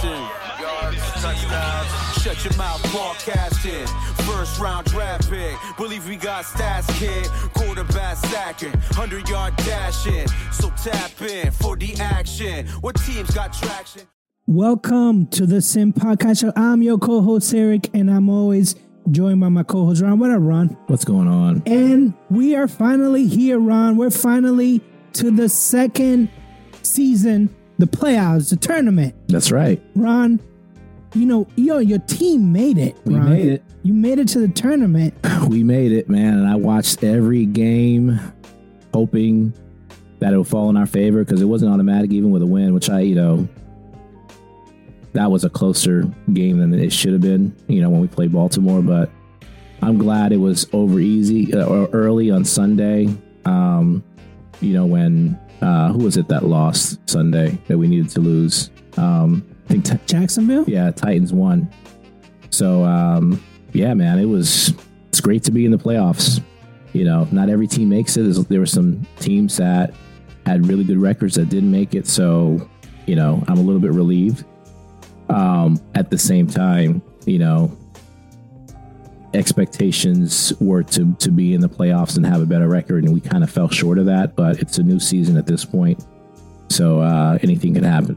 passing. Yards, touchdowns, shut your mouth, broadcasting. First round draft pick, believe we got stats, kid. Quarterback stacking, 100 yard dashing. So tap in for the action. What teams got traction? Welcome to the Sim Podcast Show. I'm your co-host Eric, and I'm always joined by my co-host Ron. What up, Ron? What's going on? And we are finally here, Ron. We're finally to the second season, the playoffs, the tournament. That's right. Ron, you know, yo, your team made it. We Ron. made it. You made it to the tournament. We made it, man. And I watched every game, hoping that it would fall in our favor because it wasn't automatic, even with a win, which I, you know, that was a closer game than it should have been, you know, when we played Baltimore. But I'm glad it was over easy uh, or early on Sunday. Um, you know, when uh, who was it that lost Sunday that we needed to lose? Um, I think, t- Jacksonville? yeah, Titans won. So, um, yeah, man, it was it's great to be in the playoffs. You know, not every team makes it. There were some teams that had really good records that didn't make it. So, you know, I'm a little bit relieved. Um, at the same time, you know, expectations were to to be in the playoffs and have a better record, and we kind of fell short of that. But it's a new season at this point, so uh, anything can happen.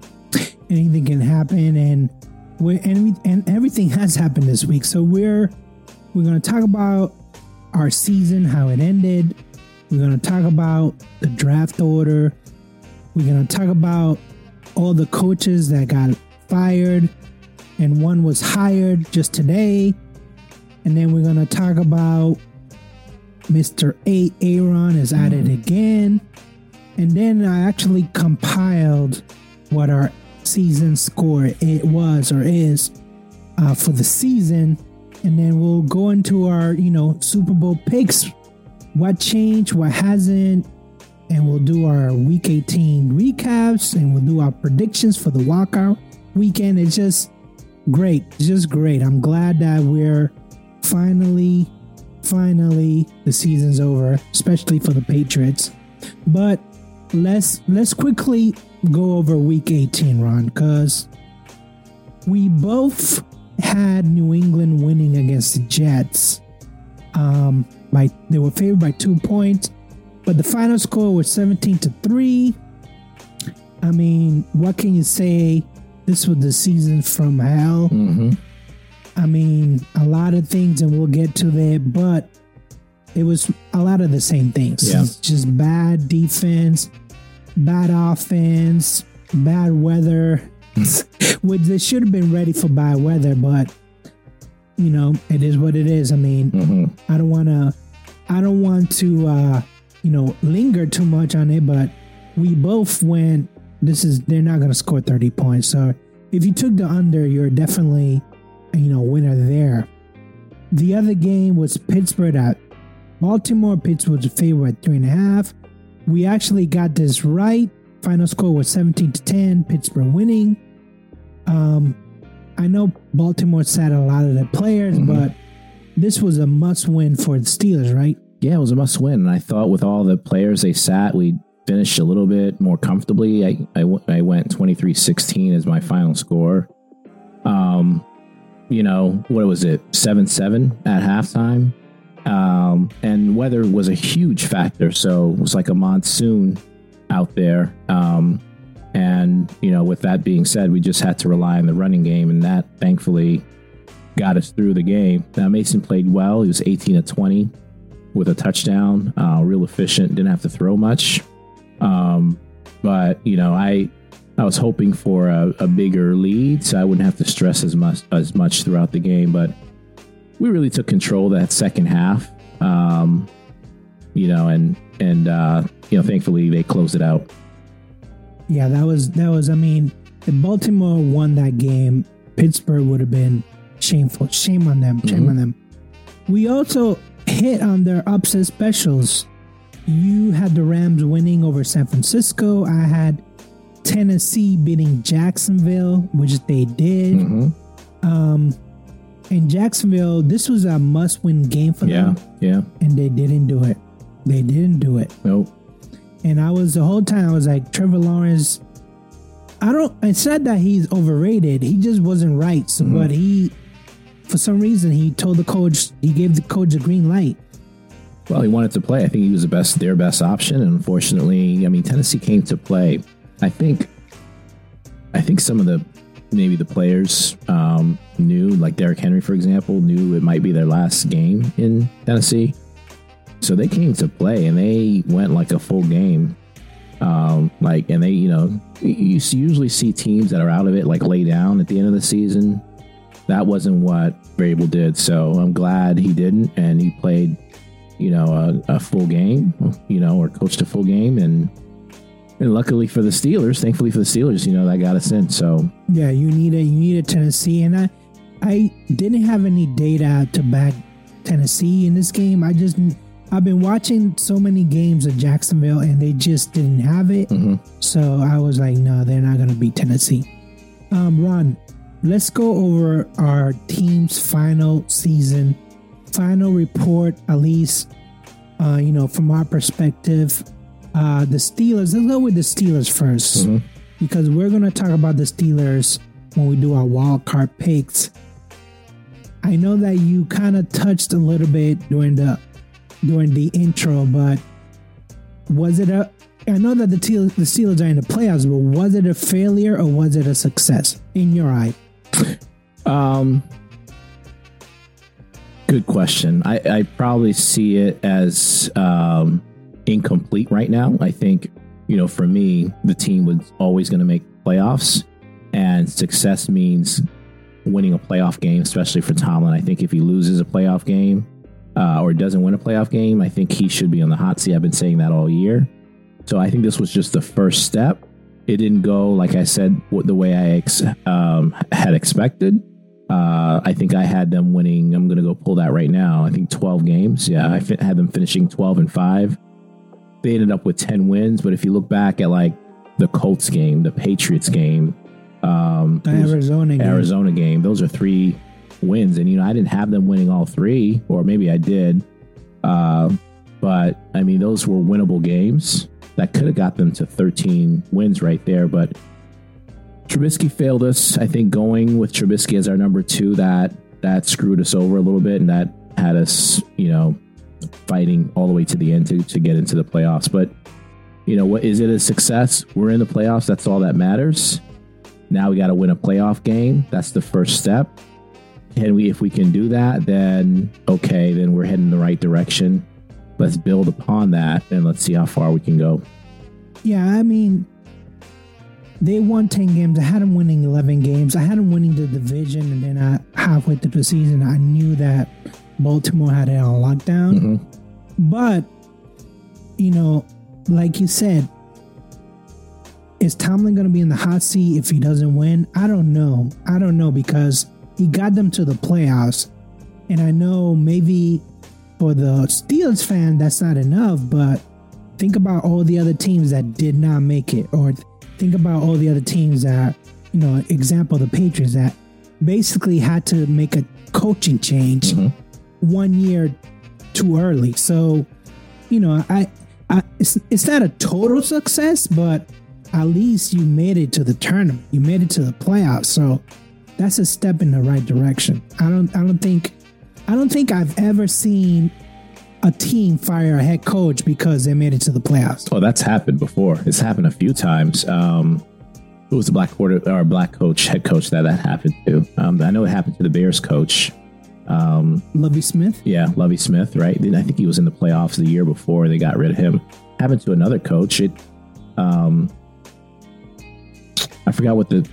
anything can happen and we and, we, and everything has happened this week so we're we're going to talk about our season how it ended we're going to talk about the draft order we're going to talk about all the coaches that got fired and one was hired just today and then we're going to talk about mr a aaron is at it again. And then i actually compiled what our season score it was or is uh, for the season, and then we'll go into our you know Super Bowl picks, what changed, what hasn't, and we'll do our Week 18 recaps, and we'll do our predictions for the walkout weekend. It's just great, it's just great. I'm glad that we're finally, finally the season's over, especially for the Patriots. But let's let's quickly go over week 18 ron because we both had new england winning against the jets um by they were favored by two points but the final score was 17 to 3 i mean what can you say this was the season from hell Mm-hmm. I mean, a lot of things, and we'll get to that, but it was a lot of the same things. Yeah. Just bad defense, bad offense, bad weather. Which they should have been ready for bad weather, but you know, it is what it is. I mean, Mm-hmm. I don't want to, I don't want to, uh, you know, linger too much on it, but we both went. This is they're not going to score thirty points. So if you took the under, you're definitely, you know, winner there. The other game was Pittsburgh at Baltimore. Pittsburgh was favored at three and a half. We actually got this right. Final score was seventeen to ten. Pittsburgh winning. Um, I know Baltimore sat a lot of the players, Mhm. but this was a must win for the Steelers, right? Yeah, it was a must win. And I thought with all the players they sat, we finished a little bit more comfortably. I, I went 23 16 as my final score. Um, you know, what was it? 7 7 at halftime. Um, and weather was a huge factor. So it was like a monsoon out there. Um, and, you know, with that being said, we just had to rely on the running game. And that thankfully got us through the game. Now, Mason played well. He was 18 to 20 with a touchdown, uh, real efficient, didn't have to throw much. Um, but, you know, I. I was hoping for a, a bigger lead, so I wouldn't have to stress as much as much throughout the game. But we really took control that second half. Um, you know, and and uh, you know, thankfully they closed it out. Yeah, that was that was. I mean, if Baltimore won that game, Pittsburgh would have been shameful. Shame on them. Shame Mhm. on them. We also hit on their upset specials. You had the Rams winning over San Francisco. I had Tennessee beating Jacksonville, which they did. Mhm. Um, in Jacksonville, this was a must-win game for Yeah, them, yeah. and they didn't do it. They didn't do it. Nope. And I was the whole time I was like, Trevor Lawrence, I don't. I said that he's overrated. He just wasn't right. So, Mm-hmm. but he, for some reason, he told the coach. He gave the coach a green light. Well, he wanted to play. I think he was the best, their best option. And unfortunately, I mean, Tennessee came to play. I think, I think some of the maybe the players um, knew, like Derrick Henry, for example, knew it might be their last game in Tennessee. So they came to play and they went like a full game. Um, like, and they, you know, you usually see teams that are out of it like lay down at the end of the season. That wasn't what Vrabel did. So I'm glad he didn't. And he played you know, a, a full game, you know, or coached a full game. And, and luckily for the Steelers, thankfully for the Steelers, you know, that got us in. So, Yeah, you need it. You need a Tennessee, and I, I didn't have any data to back Tennessee in this game. I just, I've been watching so many games of Jacksonville, and they just didn't have it. So I was like, no, they're not going to beat Tennessee. Um, Ron, let's go over our team's final season, final report, at least, uh, you know, from our perspective. Uh, the Steelers. Let's go with the Steelers 1st because we're going to talk about the Steelers when we do our wild card picks. I know that you kind of touched a little bit during the during the intro, but was it a? I know that the the Steelers are in the playoffs, but was it a failure or was it a success in your eye? um, good question. I, I probably see it as um, incomplete right now. I think, you know, for me, the team was always going to make playoffs, and success means winning a playoff game, especially for Tomlin. I think if he loses a playoff game uh, or doesn't win a playoff game, I think he should be on the hot seat. I've been saying that all year. So I think this was just the first step. It didn't go, like I said, the way I ex- um, had expected. Uh, I think I had them winning. I'm going to go pull that right now. I think 12 games. Yeah, I fi- had them finishing 12 and 5. They ended up with 10 wins. But if you look back at like the Colts game, the Patriots game, um, The Arizona game. Arizona game. Those are three wins, and you know I didn't have them winning all three, or maybe I did. Uh, but I mean, those were winnable games that could have got them to 13 wins right there. But Trubisky failed us. I think going with Trubisky as our number two that that screwed us over a little bit, and that had us, you know, fighting all the way to the end to to get into the playoffs. But you know, what is it a success? We're in the playoffs. That's all that matters. Now we got to win a playoff game. That's the first step. And we, if we can do that, then okay, then we're heading in the right direction. Let's build upon that and let's see how far we can go. Yeah, I mean, they won 10 games. I had them winning 11 games. I had them winning the division, and then I, halfway through the season, I knew that Baltimore had it on lockdown. Mm-hmm. But, you know, like you said, is Tomlin going to be in the hot seat if he doesn't win? I don't know. I don't know because he got them to the playoffs. And I know maybe for the Steelers fan, that's not enough, but think about all the other teams that did not make it, or think about all the other teams that, you know, example, the Patriots that basically had to make a coaching change mm-hmm. One year too early. So, you know, I, I it's, it's not a total success, but at least you made it to the tournament. You made it to the playoffs. So that's a step in the right direction. I don't I don't think I don't think I've ever seen a team fire a head coach because they made it to the playoffs. Oh, that's happened before. It's happened a few times. Um, who was the black quarter or black coach, head coach that that happened to? Um, I know it happened to the Bears coach. Um, Lovie Smith. yeah, Lovie Smith, right? I think he was in the playoffs the year before they got rid of him. Happened to another coach. It, um, I forgot what the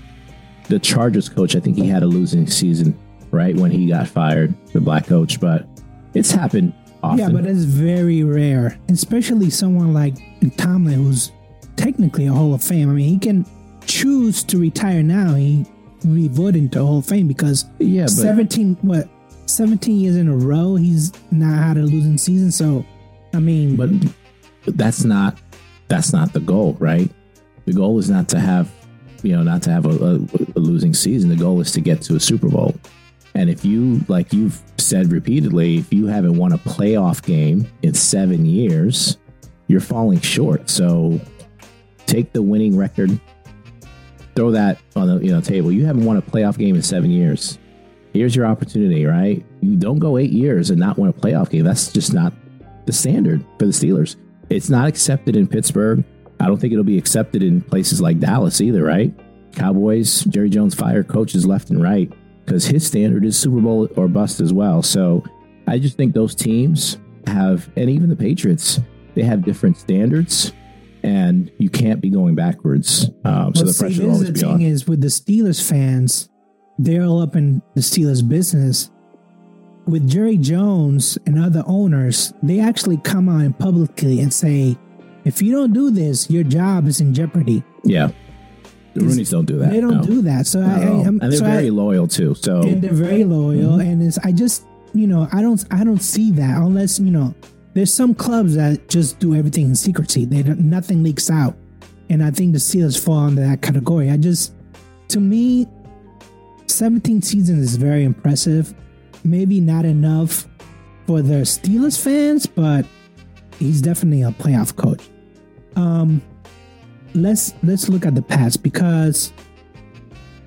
the Chargers coach. I think he had a losing season, right when he got fired, the black coach. But it's happened often. Yeah, but it's very rare, especially someone like Tomlin, who's technically a Hall of Fame. I mean, he can choose to retire now. He revoted into Hall of Fame because yeah, but 17 what 17 years in a row he's not had a losing season so i mean but that's not that's not the goal, right? The goal is not to have you know not to have a, a, a losing season. The goal is to get to a Super Bowl. And if you like you've said repeatedly, if you haven't won a playoff game in seven years, you're falling short. So take the winning record throw that on the you know table. You haven't won a playoff game in seven years. Here's your opportunity, right? You don't go eight years and not win a playoff game. That's just not the standard for the Steelers. It's not accepted in Pittsburgh. I don't think it'll be accepted in places like Dallas either, right? Cowboys, Jerry Jones fire coaches left and right because his standard is Super Bowl or bust as well. So I just think those teams have, and even the Patriots, they have different standards, and you can't be going backwards. Um, so the pressure this will is always the be thing on. is with the Steelers fans, they're all up in the Steelers business. With Jerry Jones and other owners, they actually come out and publicly and say, if you don't do this, your job is in jeopardy. Yeah, the Rooney's don't do that. They don't no. do that. So I, I. I'm, and they're so I- very loyal too. So and they're very loyal Mm-hmm. and it's i just you know i don't i don't see that unless you know there's some clubs that just do everything in secrecy they don't, nothing leaks out and i think the steelers fall under that category i just to me 17 seasons is very impressive maybe not enough for the steelers fans but he's definitely a playoff coach um let's let's look at the past because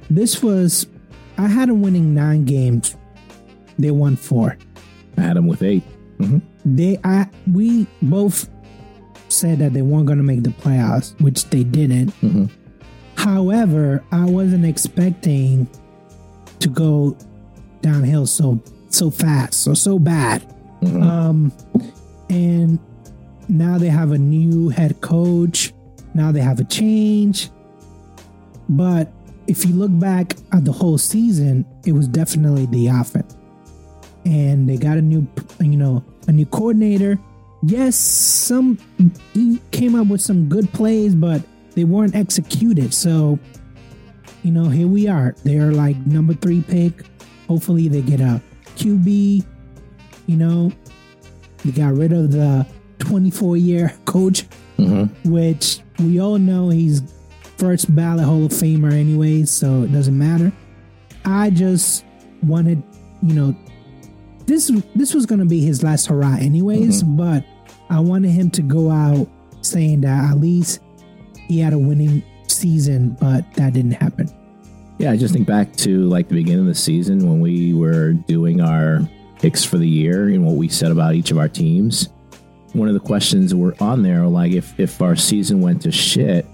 this was I had them winning nine games. They won four. I had him with 8 Mhm. They I we both said that they weren't going to make the playoffs, which they didn't. Mhm. However, I wasn't expecting to go downhill so so fast, so so bad. Um, and now they have a new head coach. Now they have a change. But if you look back at the whole season, it was definitely the offense. And they got a new, you know, a new coordinator. Yes, some he came up with some good plays, but they weren't executed. So, you know, here we are. They're like number three pick. Hopefully, they get a QB. You know, they got rid of the 24 year coach Mhm. which we all know he's first ballot Hall of Famer anyway, so it doesn't matter. I just wanted, you know, this this was gonna be his last hurrah anyways, but I wanted him to go out saying that at least he had a winning season, but that didn't happen. Yeah, I just think back to like the beginning of the season when we were doing our picks for the year and what we said about each of our teams. One of the questions were on there, like if if our season went to shit,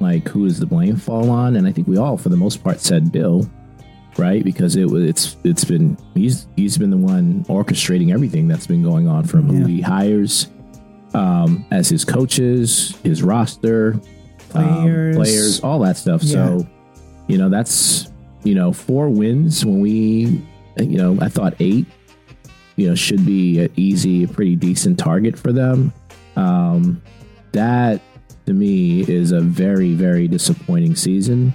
like who does the blame fall on? And I think we all, for the most part, said Bill, right? Because it was it's it's been he's he's been the one orchestrating everything that's been going on from who he hires um, as his coaches, his roster, um, Players. players, all that stuff. Yeah. So you know that's you know four wins when we you know i thought eight you know should be an easy pretty decent target for them um that to me is a very very disappointing season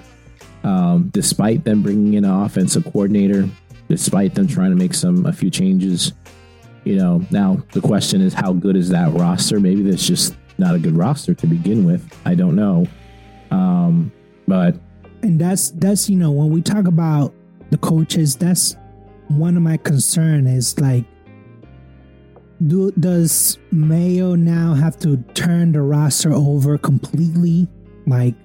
um despite them bringing in an offensive coordinator despite them trying to make some a few changes you know now the question is how good is that roster maybe that's just not a good roster to begin with. I don't know. Um but and that's that's you know when we talk about the coaches that's one of my concern is like do does mayo now have to turn the roster over completely? Like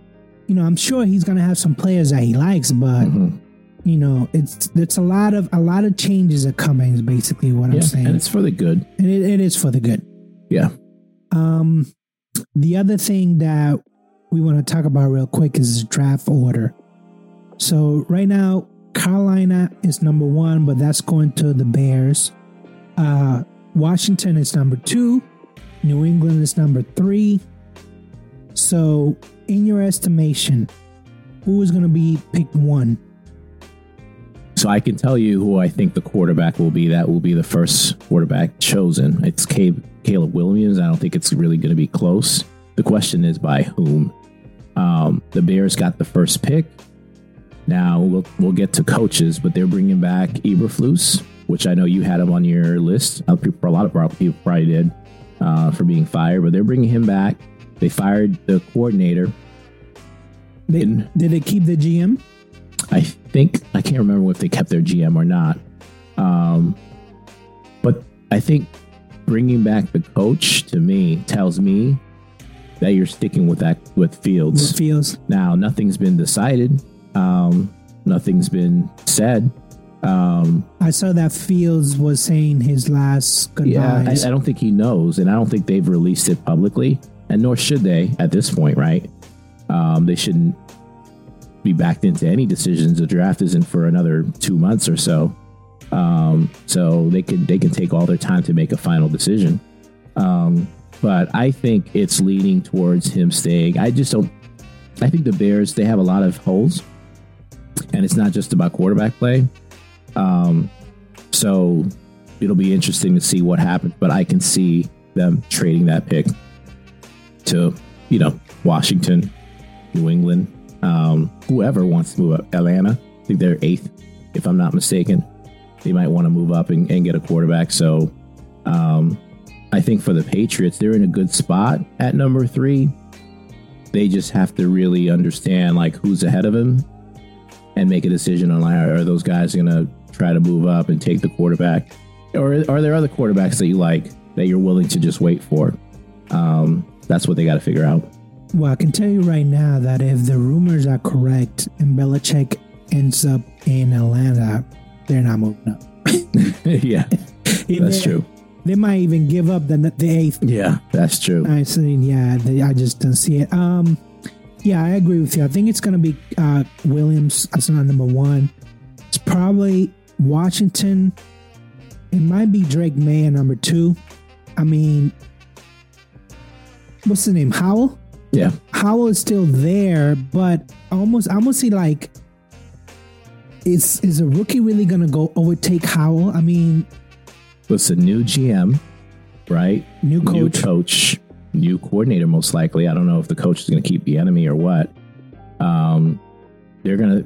you know i'm sure he's gonna have some players that he likes but mhm. you know it's it's a lot of a lot of changes are coming is basically what i'm saying and it's for the good. And it, it is for the good. Yeah. Um, the other thing that we want to talk about real quick is draft order. So right now, Carolina is number one, but that's going to the Bears. Uh, Washington is number two. New England is number three. So, in your estimation, who is going to be picked one? So I can tell you who I think the quarterback will be. That will be the first quarterback chosen. It's Caleb, Caleb Williams. I don't think it's really going to be close. The question is by whom. Um, the Bears got the first pick. Now we'll we'll get to coaches, but they're bringing back Eberflus, which I know you had him on your list. A people- a lot of people probably did uh, for being fired, but they're bringing him back. They fired the coordinator. They, did they keep the GM? I think I can't remember if they kept their GM or not. Um, but I think bringing back the coach to me tells me that you're sticking with that with Fields. With Fields. Now, nothing's been decided. Um, nothing's been said. Um, I saw that Fields was saying his last goodbye. yeah, I. I don't think he knows, and I don't think they've released it publicly, and nor should they at this point, right? Um, they shouldn't be backed into any decisions. The draft isn't for another two months or so, um, so they can they can take all their time to make a final decision. Um, but I think it's leaning towards him staying. I just don't. I think the Bears they have a lot of holes, and it's not just about quarterback play. Um, so it'll be interesting to see what happens. But I can see them trading that pick to you know Washington, New England, um, whoever wants to move up. Atlanta, I think they're eighth, if I'm not mistaken. They might want to move up and, and get a quarterback. So um, I think for the Patriots, they're in a good spot at number three. They just have to really understand like who's ahead of him and make a decision on like are those guys going to try to move up and take the quarterback, or are there other quarterbacks that you like that you're willing to just wait for? Um, that's what they got to figure out. Well, I can tell you right now that if the rumors are correct and Belichick ends up in Atlanta, they're not moving up. yeah, that's they- true. They might even give up the the eighth. Yeah, that's true. I see. Yeah, they, I just don't see it. Um, yeah, I agree with you. I think it's going to be uh, Williams as my number one. It's probably Washington. It might be Drake Maye at number two. I mean, what's the name? Howell. Yeah, Howell is still there, but almost I almost see like is is a rookie really gonna go overtake Howell? I mean, it's a new GM, right? new coach. New coach, new coordinator, most likely. I don't know if the coach is going to keep Bieniemy or what. Um, they're gonna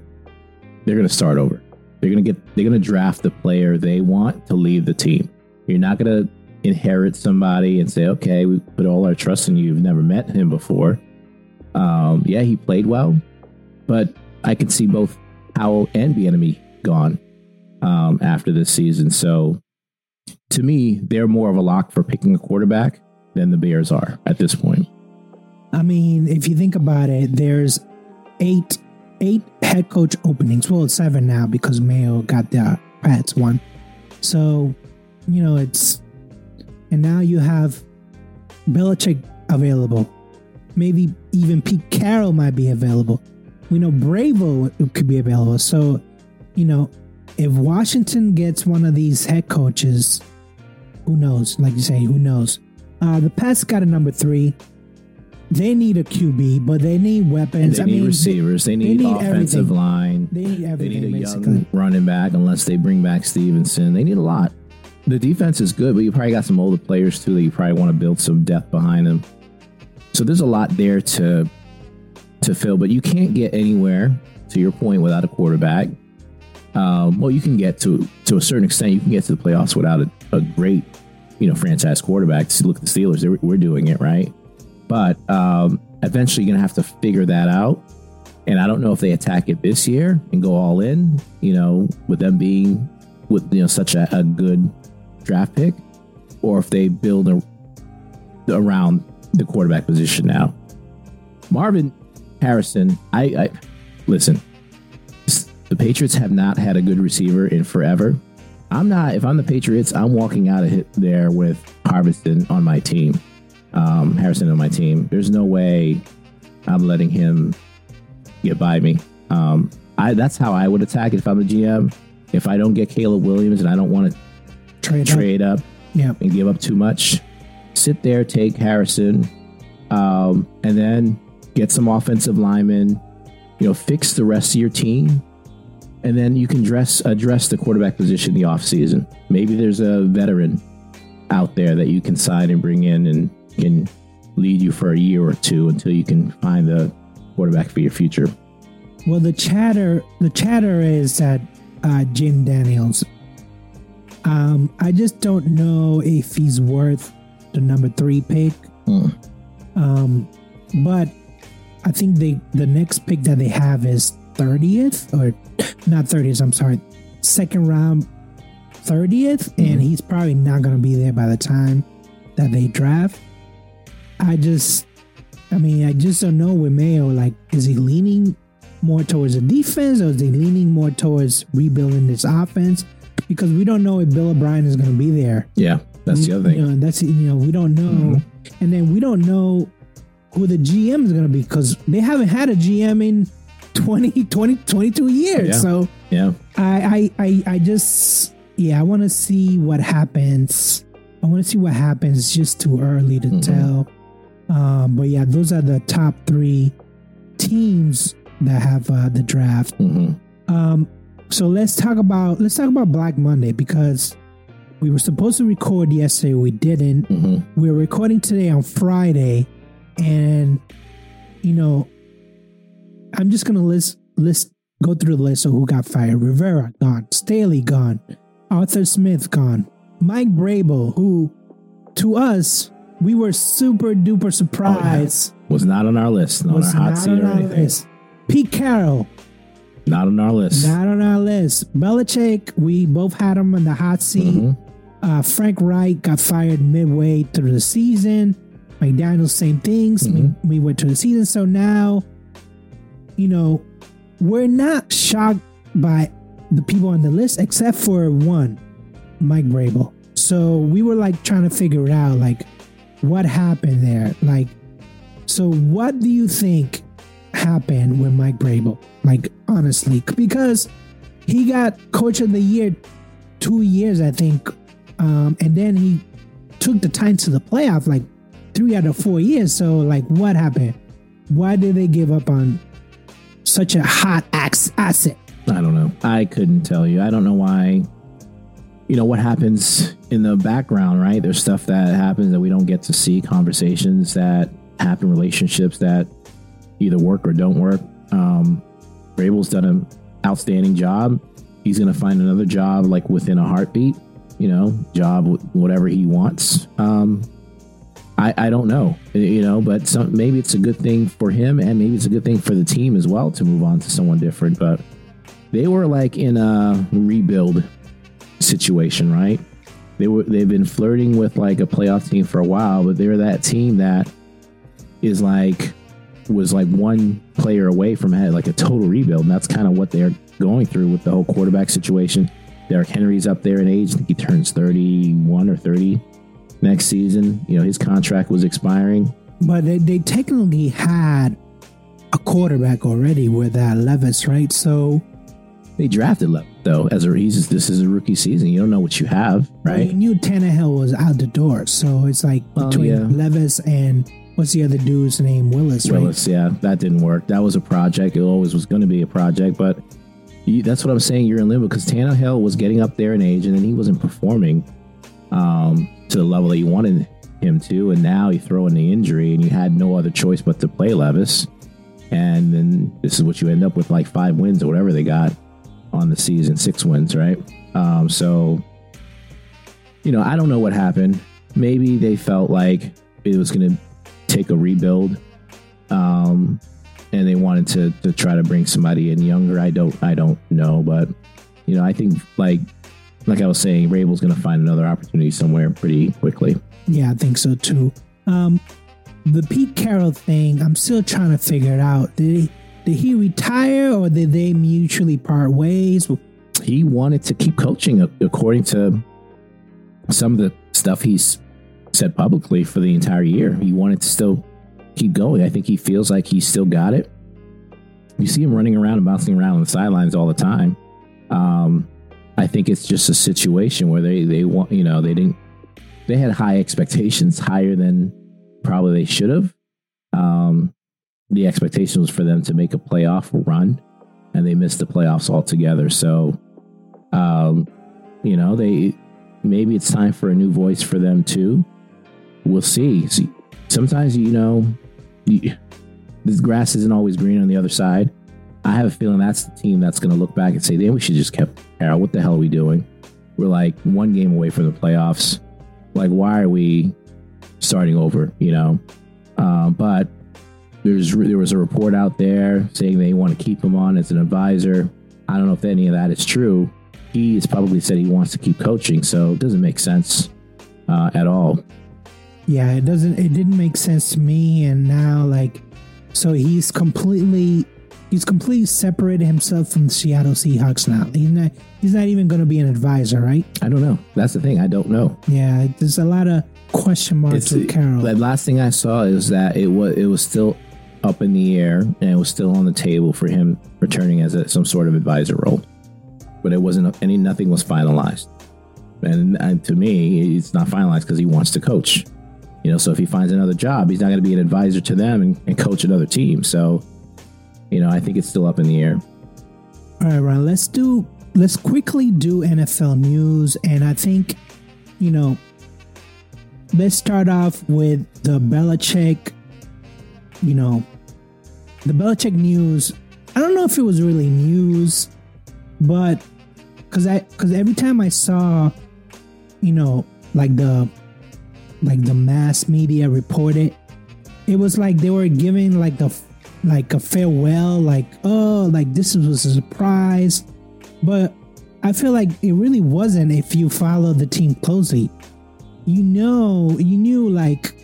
they're gonna start over. They're gonna get they're gonna draft the player they want to leave the team. You're not gonna inherit somebody and say, okay, we put all our trust in you. You've never met him before. Um, yeah, he played well, but I can see both Howell and Bieniemy gone um, after this season. So to me, they're more of a lock for picking a quarterback than the Bears are at this point. I mean, if you think about it, there's eight eight head coach openings. Well, it's seven now because Mayo got the Pats one. So, you know, it's and now you have Belichick available. Maybe even Pete Carroll might be available. We know Vrabel could be available. So, you know, if Washington gets one of these head coaches, who knows? Like you say, who knows? Uh, the Pats got a number three. They need a QB, but they need weapons. They I need mean, receivers. They, need, offensive everything. line. They need They need a basically. young running back unless they bring back Stevenson. They need a lot. The defense is good, but you probably got some older players too that you probably want to build some depth behind them. So there's a lot there to to fill, but you can't get anywhere to your point without a quarterback. Um, well, you can get to to a certain extent. You can get to the playoffs without a, a great, you know, franchise quarterback. Look at the Steelers; They're, we're doing it right, but um, eventually you're gonna have to figure that out. And I don't know if they attack it this year and go all in. You know, with them being with you know such a, a good draft pick, or if they build a, around the quarterback position now. Marvin Harrison, I, I listen. The Patriots have not had a good receiver in forever. I'm not. If I'm the Patriots, I'm walking out of there with Harveston on my team, um, Harrison on my team. There's no way I'm letting him get by me. Um, I that's how I would attack it if I'm the GM. If I don't get Caleb Williams and I don't want to Trade, up. up Yeah. and give up too much. Sit there, take Harrison, um, and then get some offensive linemen. You know, fix the rest of your team, and then you can dress address the quarterback position in the offseason. Maybe there's a veteran out there that you can sign and bring in and can lead you for a year or two until you can find the quarterback for your future. Well, the chatter, the chatter is that uh, Jim Daniels. Um, I just don't know if he's worth the number three pick. Hmm. Um, but I think they the next pick that they have is thirtieth or not thirtieth. I'm sorry, second round thirtieth, and he's probably not going to be there by the time that they draft. I just I mean, I just don't know with Mayo. Like, is he leaning more towards the defense, or is he leaning more towards rebuilding this offense? Because we don't know if Bill O'Brien is going to be there. Yeah, that's the other thing. You know, that's you know we don't know, Mm-hmm. and then we don't know who the GM is going to be because they haven't had a GM in 20, 20 22 years. Yeah. So yeah, I, I, I, I just, yeah, I want to see what happens. I want to see what happens. It's just too early to Mhm. tell. Um, but yeah, those are the top three teams that have uh, the draft. hmm Um, so let's talk about let's talk about Black Monday because we were supposed to record yesterday, we didn't. hmm We're recording today on Friday, and you know, I'm just gonna list list go through the list of who got fired. Rivera gone, Staley gone, Arthur Smith gone, Mike Vrabel, who to us we were super duper surprised was not on our list, not on was our hot not seat or anything. list. Pete Carroll, Not on our list. not on our list. Belichick, we both had him on the hot seat. Mhm. Uh, Frank Reich got fired midway through the season. McDaniel, same things. Mhm. We, we went to the season. So now, you know, we're not shocked by the people on the list except for one, Mike Vrabel. So we were like trying to figure out, like what happened there. Like, so what do you think happened with Mike Vrabel? Like, honestly, because he got coach of the year two years, I think. Um, and then he took the time to the playoff like three out of four years. So, like, what happened? Why did they give up on such a hot ax- asset? I don't know. I couldn't tell you. I don't know why. You know what happens in the background, right? There's stuff that happens that we don't get to see, conversations that happen, relationships that either work or don't work. Um, Vrabel's done an outstanding job. He's going to find another job like within a heartbeat. You know, job wh- whatever he wants. Um, I, I don't know, you know, but some, maybe it's a good thing for him, and maybe it's a good thing for the team as well to move on to someone different. But they were like in a rebuild situation, right? They were they've been flirting with like a playoff team for a while, but they're that team that is like was like one player away from had like a total rebuild, and that's kind of what they're going through with the whole quarterback situation. Derrick Henry's up there in age; I think he turns thirty-one or thirty next season. You know, his contract was expiring. But they, they technically had a quarterback already with that Levis, right? So They drafted Levis though as a he's this is a rookie season. You don't know what you have, right? we right? knew Tannehill was out the door. So it's like Well, between yeah. Levis and what's the other dude's name? Willis, right? Willis, yeah, that didn't work. That was a project. It always was going to be a project, but you, that's what I'm saying. You're in limbo because Tannehill was getting up there in age, and then he wasn't performing um, to the level that you wanted him to. And now you throw in the injury, and you had no other choice but to play Levis. And then this is what you end up with, like five wins or whatever they got on the season, six wins, right? Um, so, you know, I don't know what happened. Maybe they felt like it was going to take a rebuild um, and they wanted to to try to bring somebody in younger. I don't I don't know, but you know I think like like I was saying, Vrabel's going to find another opportunity somewhere pretty quickly. Yeah, I think so too. Um, the Pete Carroll thing, I'm still trying to figure it out. Did he, did he retire or did they mutually part ways? He wanted to keep coaching, according to some of the stuff he's said publicly for the entire year. He wanted to still keep going. I think he feels like he still got it. You see him running around and bouncing around on the sidelines all the time. Um, I think it's just a situation where they they want you know they didn't they had high expectations, higher than probably they should have. Um, the expectation was for them to make a playoff run, and they missed the playoffs altogether. So, um, you know, they maybe it's time for a new voice for them too. We'll see. see sometimes you know, you, this grass isn't always green on the other side. I have a feeling that's the team that's going to look back and say, "Then we should just kept Carroll. What the hell are we doing? We're like one game away from the playoffs. Like, why are we starting over? You know." Um, but there's there was a report out there saying they want to keep him on as an advisor. I don't know if any of that is true. He has probably said he wants to keep coaching, so it doesn't make sense uh, at all. Yeah, it doesn't. It didn't make sense to me, and now like, so he's completely he's completely separated himself from the Seattle Seahawks now. He's not he's not even going to be an advisor, right? I don't know. That's the thing. I don't know. Yeah, there's a lot of question marks It's with Carroll. the last thing I saw is that it was it was still up in the air and it was still on the table for him returning as a, some sort of advisor role, but it wasn't any nothing was finalized. And, and to me, it's not finalized because he wants to coach. You know, so if he finds another job, he's not going to be an advisor to them and, and coach another team. So, you know, I think it's still up in the air. All right, Ron, let's do let's quickly do NFL news and I think, you know, let's start off with the Belichick, you know, the Belichick news. I don't know if it was really news, but cuz I cuz every time I saw, you know, like the like the mass media reported it, was like they were giving like the like a farewell, like oh, like this was a surprise, but I feel like it really wasn't. If you follow the team closely, you know, you knew like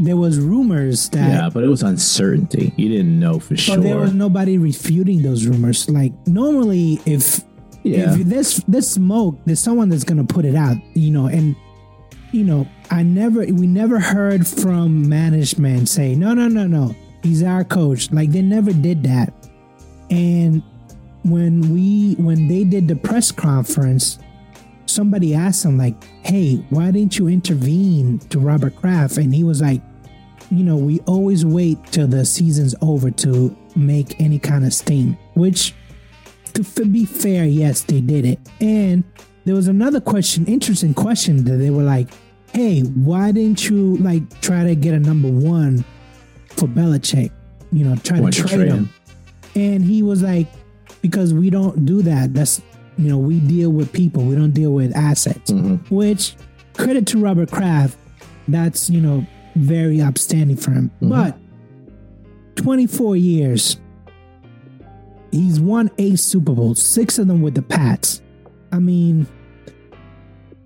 there was rumors that, Yeah, but it was uncertainty. You didn't know for sure. there was nobody refuting those rumors. Like normally, if Yeah. if there's there's smoke, there's someone that's gonna put it out, you know, and you know, I never we never heard from management say, no, no, no, no, he's our coach. Like they never did that. And when we when they did the press conference, somebody asked him like, "Hey, why didn't you intervene to Robert Kraft?" And he was like, "You know, we always wait till the season's over to make any kind of statement." Which, to be fair, yes, they did it. And there was another question, interesting question that they were like, "Hey, why didn't you like try to get a number one for Belichick? You know, try to Why trade trade him?" him? And he was like, because we don't do that. That's, you know, we deal with people, we don't deal with assets. Mm-hmm. Which, credit to Robert Kraft, that's, you know, very upstanding for him. Mm-hmm. But 24 years, he's won eight Super Bowls, six of them with the Pats. I mean,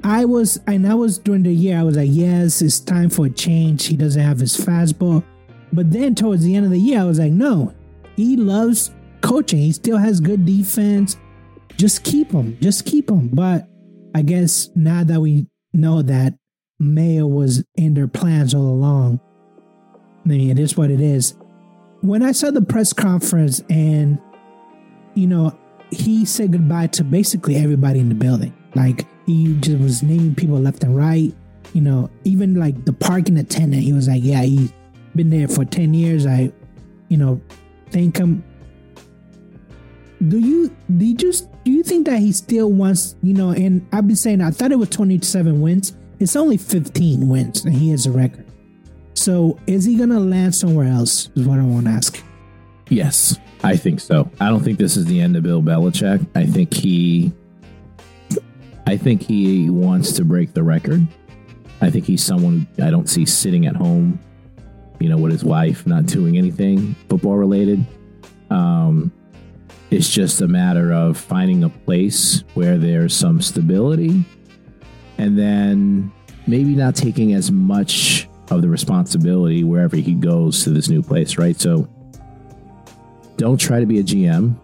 I was, and I was during the year, I was like, yes, it's time for a change. He doesn't have his fastball. But then towards the end of the year, I was like, no, he loves coaching. He still has good defense. Just keep him. Just keep him. But I guess now that we know that Mayo was in their plans all along, I mean, it is what it is. When I saw the press conference and, you know, he said goodbye to basically everybody in the building. Like, he just was naming people left and right. You know, even like the parking attendant, he was like, yeah, he's been there for 10 years. I, you know, thank him do you do you just do you think that he still wants you know and i've been saying i thought it was 27 wins it's only 15 wins and he has a record so is he gonna land somewhere else is what i want to ask Yes, I think so. I don't think this is the end of Bill Belichick. I think he I think he wants to break the record. I think he's someone I don't see sitting at home, you know, with his wife, not doing anything football related. Um, it's just a matter of finding a place where there's some stability and then maybe not taking as much of the responsibility wherever he goes to this new place, right? So don't try to be a GM.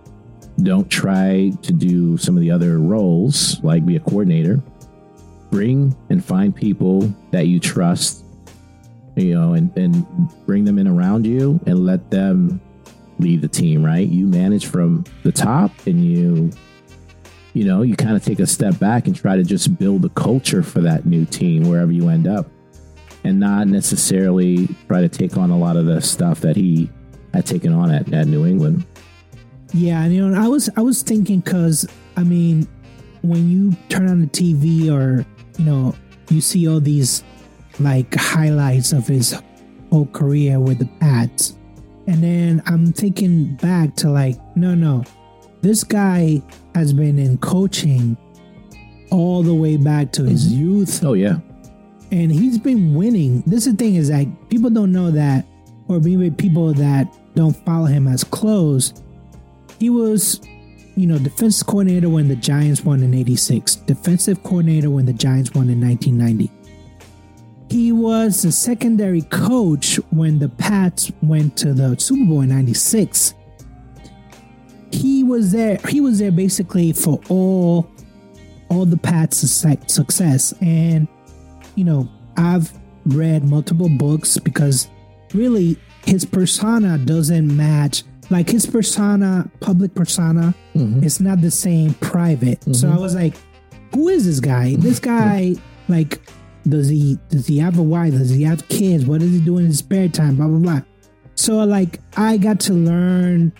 Don't try to do some of the other roles, like be a coordinator. Bring and find people that you trust, you know, and, and bring them in around you and let them lead the team, right? You manage from the top and you, you know, you kind of take a step back and try to just build a culture for that new team wherever you end up and not necessarily try to take on a lot of the stuff that he had taken on at, at New England. Yeah and you know i was i was thinking because i mean when you turn on the tv or you know you see all these like highlights of his whole career with the pats and then i'm thinking back to like no no this guy has been in coaching all the way back to his mm-hmm. youth Oh yeah, and he's been winning. This is the thing is like people don't know that, or maybe people that don't follow him as close. He was, you know, defensive coordinator when the Giants won in '86, defensive coordinator when the Giants won in 1990. he was the secondary coach when the Pats went to the Super Bowl in 96. He was there he was there basically for all all the Pats' success and you know, I've read multiple books because really his persona doesn't match like his persona public persona mm-hmm. it's not the same private. Mm-hmm. so i was like who is this guy? This guy like does he does he have a wife? Does he have kids? What does he do in his spare time? Blah blah blah. So like i got to learn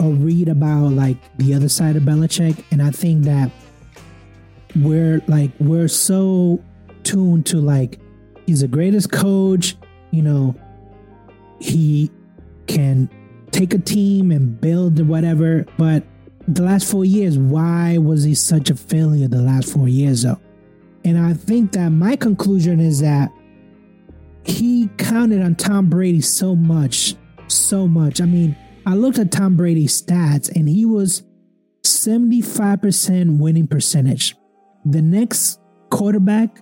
or read about like the other side of Belichick. And i think that we're like we're so tuned to like he's the greatest coach. You know he can take a team and build whatever. But the last four years, why was he such a failure the last four years though? And I think that my conclusion is that he counted on Tom Brady so much, so much. I mean, I looked at Tom Brady's stats and he was 75% winning percentage. The next quarterback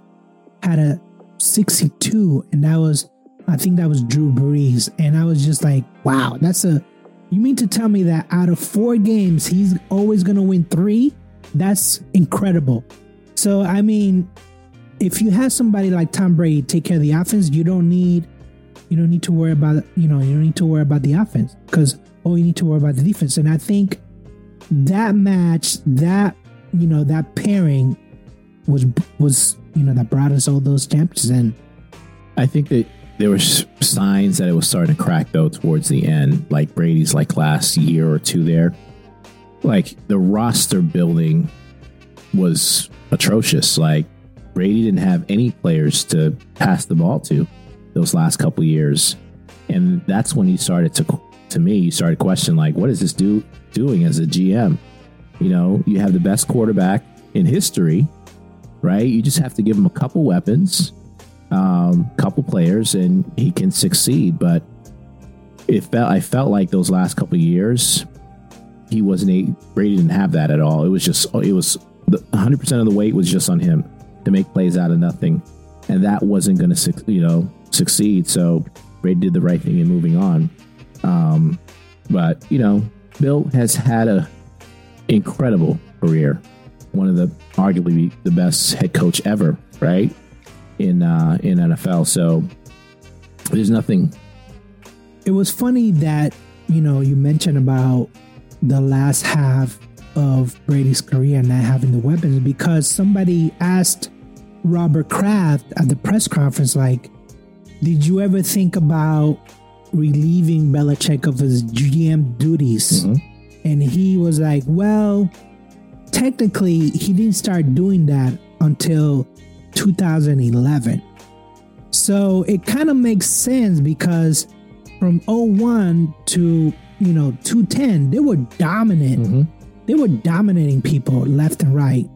had a 62, and that was I think that was Drew Brees. And I was just like, wow, that's a. You mean to tell me that out of four games, he's always going to win three? That's incredible. So, I mean, if you have somebody like Tom Brady take care of the offense, you don't need you don't need to worry about you know you don't need to worry about the offense because all you need to worry about the defense. And I think that match, that you know that pairing was was you know that brought us all those champions. And I think that there were signs that it was starting to crack though towards the end, like Brady's like last year or two there. Like the roster building was atrocious. Like Brady didn't have any players to pass the ball to those last couple years, and that's when he started to, to me, you started questioning like, what is this dude doing as a GM? You know, you have the best quarterback in history, right? You just have to give him a couple weapons um, couple players and he can succeed. But it felt I felt like those last couple years he wasn't a Brady didn't have that at all. It was just it was 100 percent of the weight was just on him to make plays out of nothing, and that wasn't going to you know succeed. So Brady did the right thing in moving on. Um, but you know, Bill has had a incredible career, one of the arguably the best head coach ever, right? In uh, in NFL. So there's nothing. It was funny that you know you mentioned about the last half of Brady's career not having the weapons because somebody asked Robert Kraft at the press conference, like, did you ever think about relieving Belichick of his GM duties? Mm-hmm. And he was like, well, technically, he didn't start doing that until 2011. So it kind of makes sense because from 01 to, you know, 210, they were dominant. Mm-hmm. They were dominating people left and right,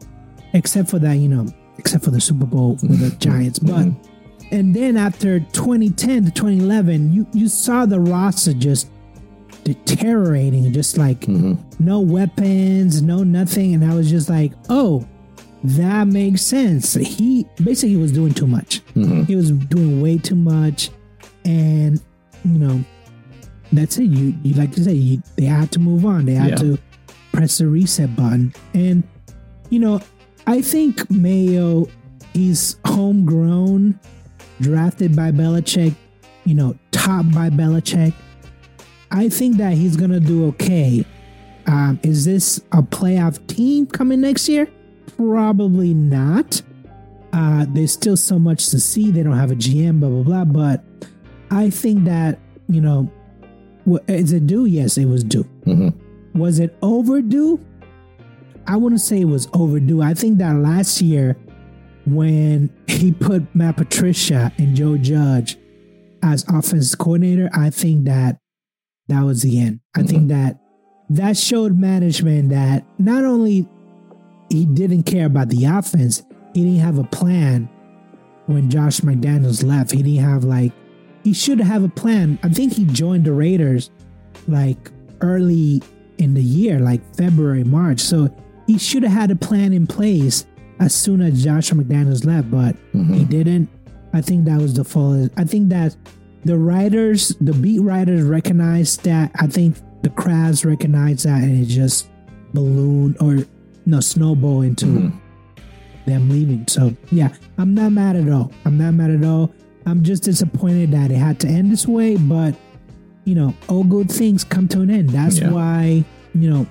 except for that, you know, except for the Super Bowl with the Giants. But, mm-hmm. and then after 2010 to 2011, you, you saw the roster just deteriorating, just like mm-hmm. no weapons, no nothing. And I was just like, oh, that makes sense. He basically was doing too much. Mm-hmm. He was doing way too much, and you know, that's it. You you like to say you, they had to move on. They had yeah. to press the reset button, and you know, I think Mayo he's homegrown, drafted by Belichick, you know, top by Belichick. I think that he's gonna do okay. Um, is this a playoff team coming next year? Probably not. Uh, there's still so much to see. They don't have a GM, blah, blah, blah. But I think that, you know, is it due? Yes, it was due. Mm-hmm. Was it overdue? I wouldn't say it was overdue. I think that last year, when he put Matt Patricia and Joe Judge as offense coordinator, I think that that was the end. I mm-hmm. think that that showed management that not only he didn't care about the offense. He didn't have a plan when Josh McDaniels left. He didn't have like he should have a plan. I think he joined the Raiders like early in the year, like February, March. So he should have had a plan in place as soon as Josh McDaniels left, but mm-hmm. he didn't. I think that was the fault. I think that the writers, the beat writers recognized that. I think the crowds recognized that and it just ballooned or no snowball into Mhm. them leaving. So yeah, I'm not mad at all. I'm not mad at all. I'm just disappointed that it had to end this way, but you know, all good things come to an end. That's Yeah. why, you know,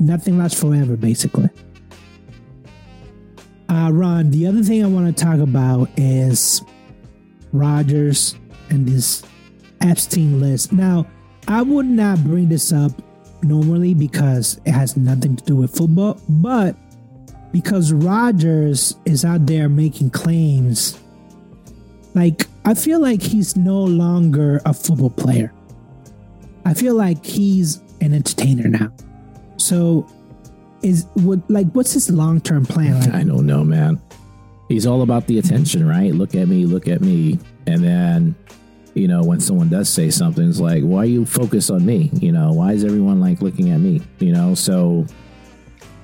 nothing lasts forever, basically. Uh, Ron, the other thing I want to talk about is Rodgers and this Epstein list. Now, I would not bring this up normally because it has nothing to do with football, but because Rodgers is out there making claims, like, I feel like he's no longer a football player. I feel like he's an entertainer now. So, is what like what's his long term plan? Like, I don't know, man. He's all about the attention, right? Look at me, look at me. And then, you know, when someone does say something, it's like, why are you focus on me? You know, why is everyone like looking at me? You know, so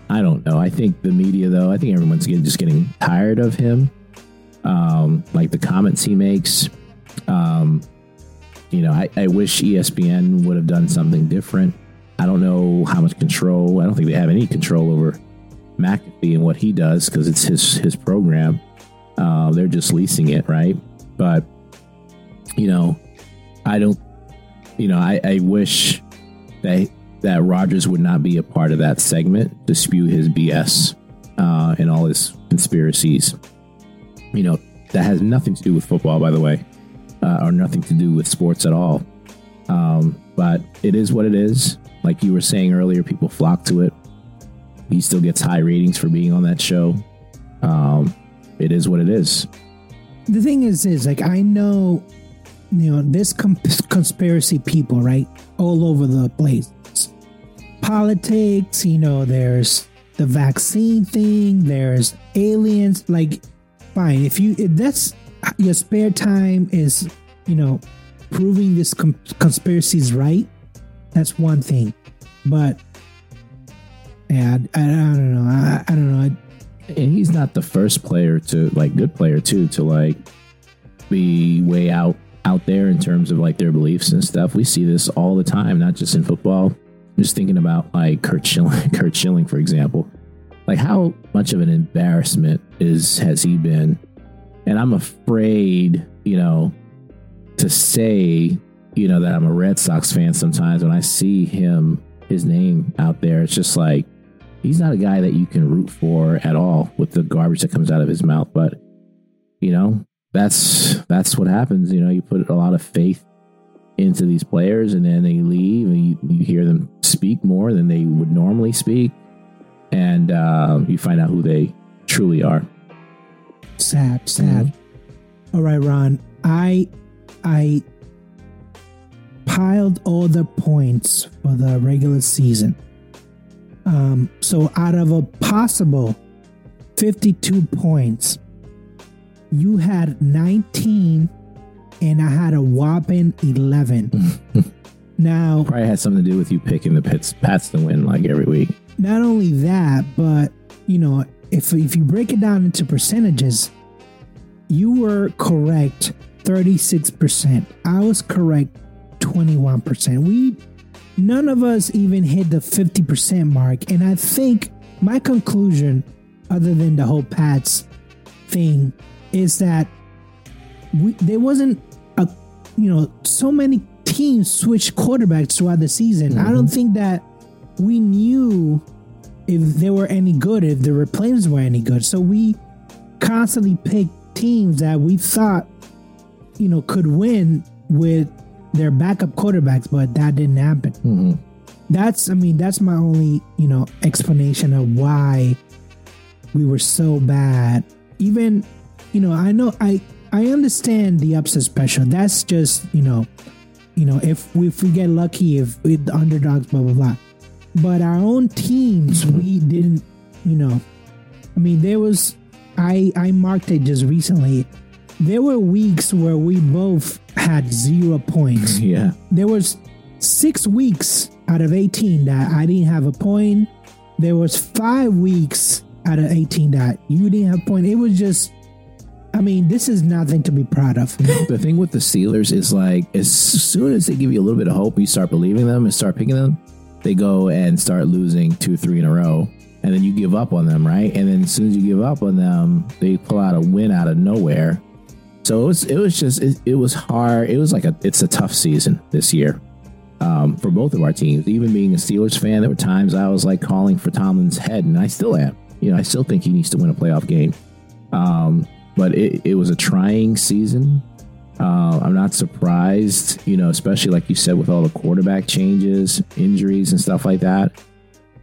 I don't know. I think the media, though, I think everyone's just getting tired of him. Um, like the comments he makes. Um, you know, I, I wish ESPN would have done something different. I don't know how much control. I don't think they have any control over McAfee and what he does because it's his his program. Uh, they're just leasing it, right? But you know, I don't. You know, I, I wish that that Rodgers would not be a part of that segment to spew his BS uh, and all his conspiracies. You know, that has nothing to do with football, by the way, uh, or nothing to do with sports at all. Um, but it is what it is. Like you were saying earlier, people flock to it. He still gets high ratings for being on that show. Um, it is what it is. the thing is, is like I know, you know, this conspiracy people, right, all over the place. Politics, you know, there's the vaccine thing, there's aliens. Like, fine, if you if that's your spare time is, you know, proving this com- conspiracy is right, that's one thing. But yeah, I, I, don't know. I, I don't know. And he's not the first player to like good player too to like be way out out there in terms of like their beliefs and stuff. We see this all the time, not just in football. Just thinking about like Curt Schilling, Curt Schilling, for example. Like how much of an embarrassment is has he been? And I'm afraid, you know, to say, you know, that I'm a Red Sox fan sometimes when I see him, his name out there, it's just like he's not a guy that you can root for at all with the garbage that comes out of his mouth. But you know, that's that's what happens. You know, you put a lot of faith into these players, and then they leave, and you, you hear them speak more than they would normally speak, and uh, you find out who they truly are. sad sad All right ron i i piled all the points for the regular season um so out of a possible 52 points you had 19 and i had a whopping 11 now Probably had something to do with you picking the Pits, Pats to win like every week. not only that, but you know, if if you break it down into percentages, you were correct 36%. I was correct 21%. We none of us even hit the 50% mark, and I think my conclusion other than the whole Pats thing is that we, there wasn't a you know so many teams switched quarterbacks throughout the season. I don't mm-hmm. think that we knew if they were any good, if the replacements were any good. So we constantly picked teams that we thought, you know, could win with their backup quarterbacks, but that didn't happen. Mm-hmm. That's, I mean, that's my only, you know, explanation of why we were so bad. Even, you know, I know I I understand the upset special. That's just, you know, you know, if we, if we get lucky, if with the underdogs, blah blah blah. But our own teams, we didn't, you know. I mean, there was, I I marked it just recently. There were weeks where we both had zero points. Yeah. There was six weeks out of eighteen that I didn't have a point. There was five weeks out of eighteen that you didn't have a point. It was just, I mean, this is nothing to be proud of. The thing with the Steelers is like, as soon as they give you a little bit of hope, you start believing them and start picking them, they go and start losing two, three in a row. And then you give up on them, right? And then as soon as you give up on them, they pull out a win out of nowhere. So it was, it was just, it, it was hard. It was like a, it's a tough season this year um, for both of our teams. Even being a Steelers fan, there were times I was like calling for Tomlin's head, and I still am. You know, I still think he needs to win a playoff game. Um, but it, it was a trying season. Uh, I'm not surprised, you know, especially like you said with all the quarterback changes, injuries, and stuff like that.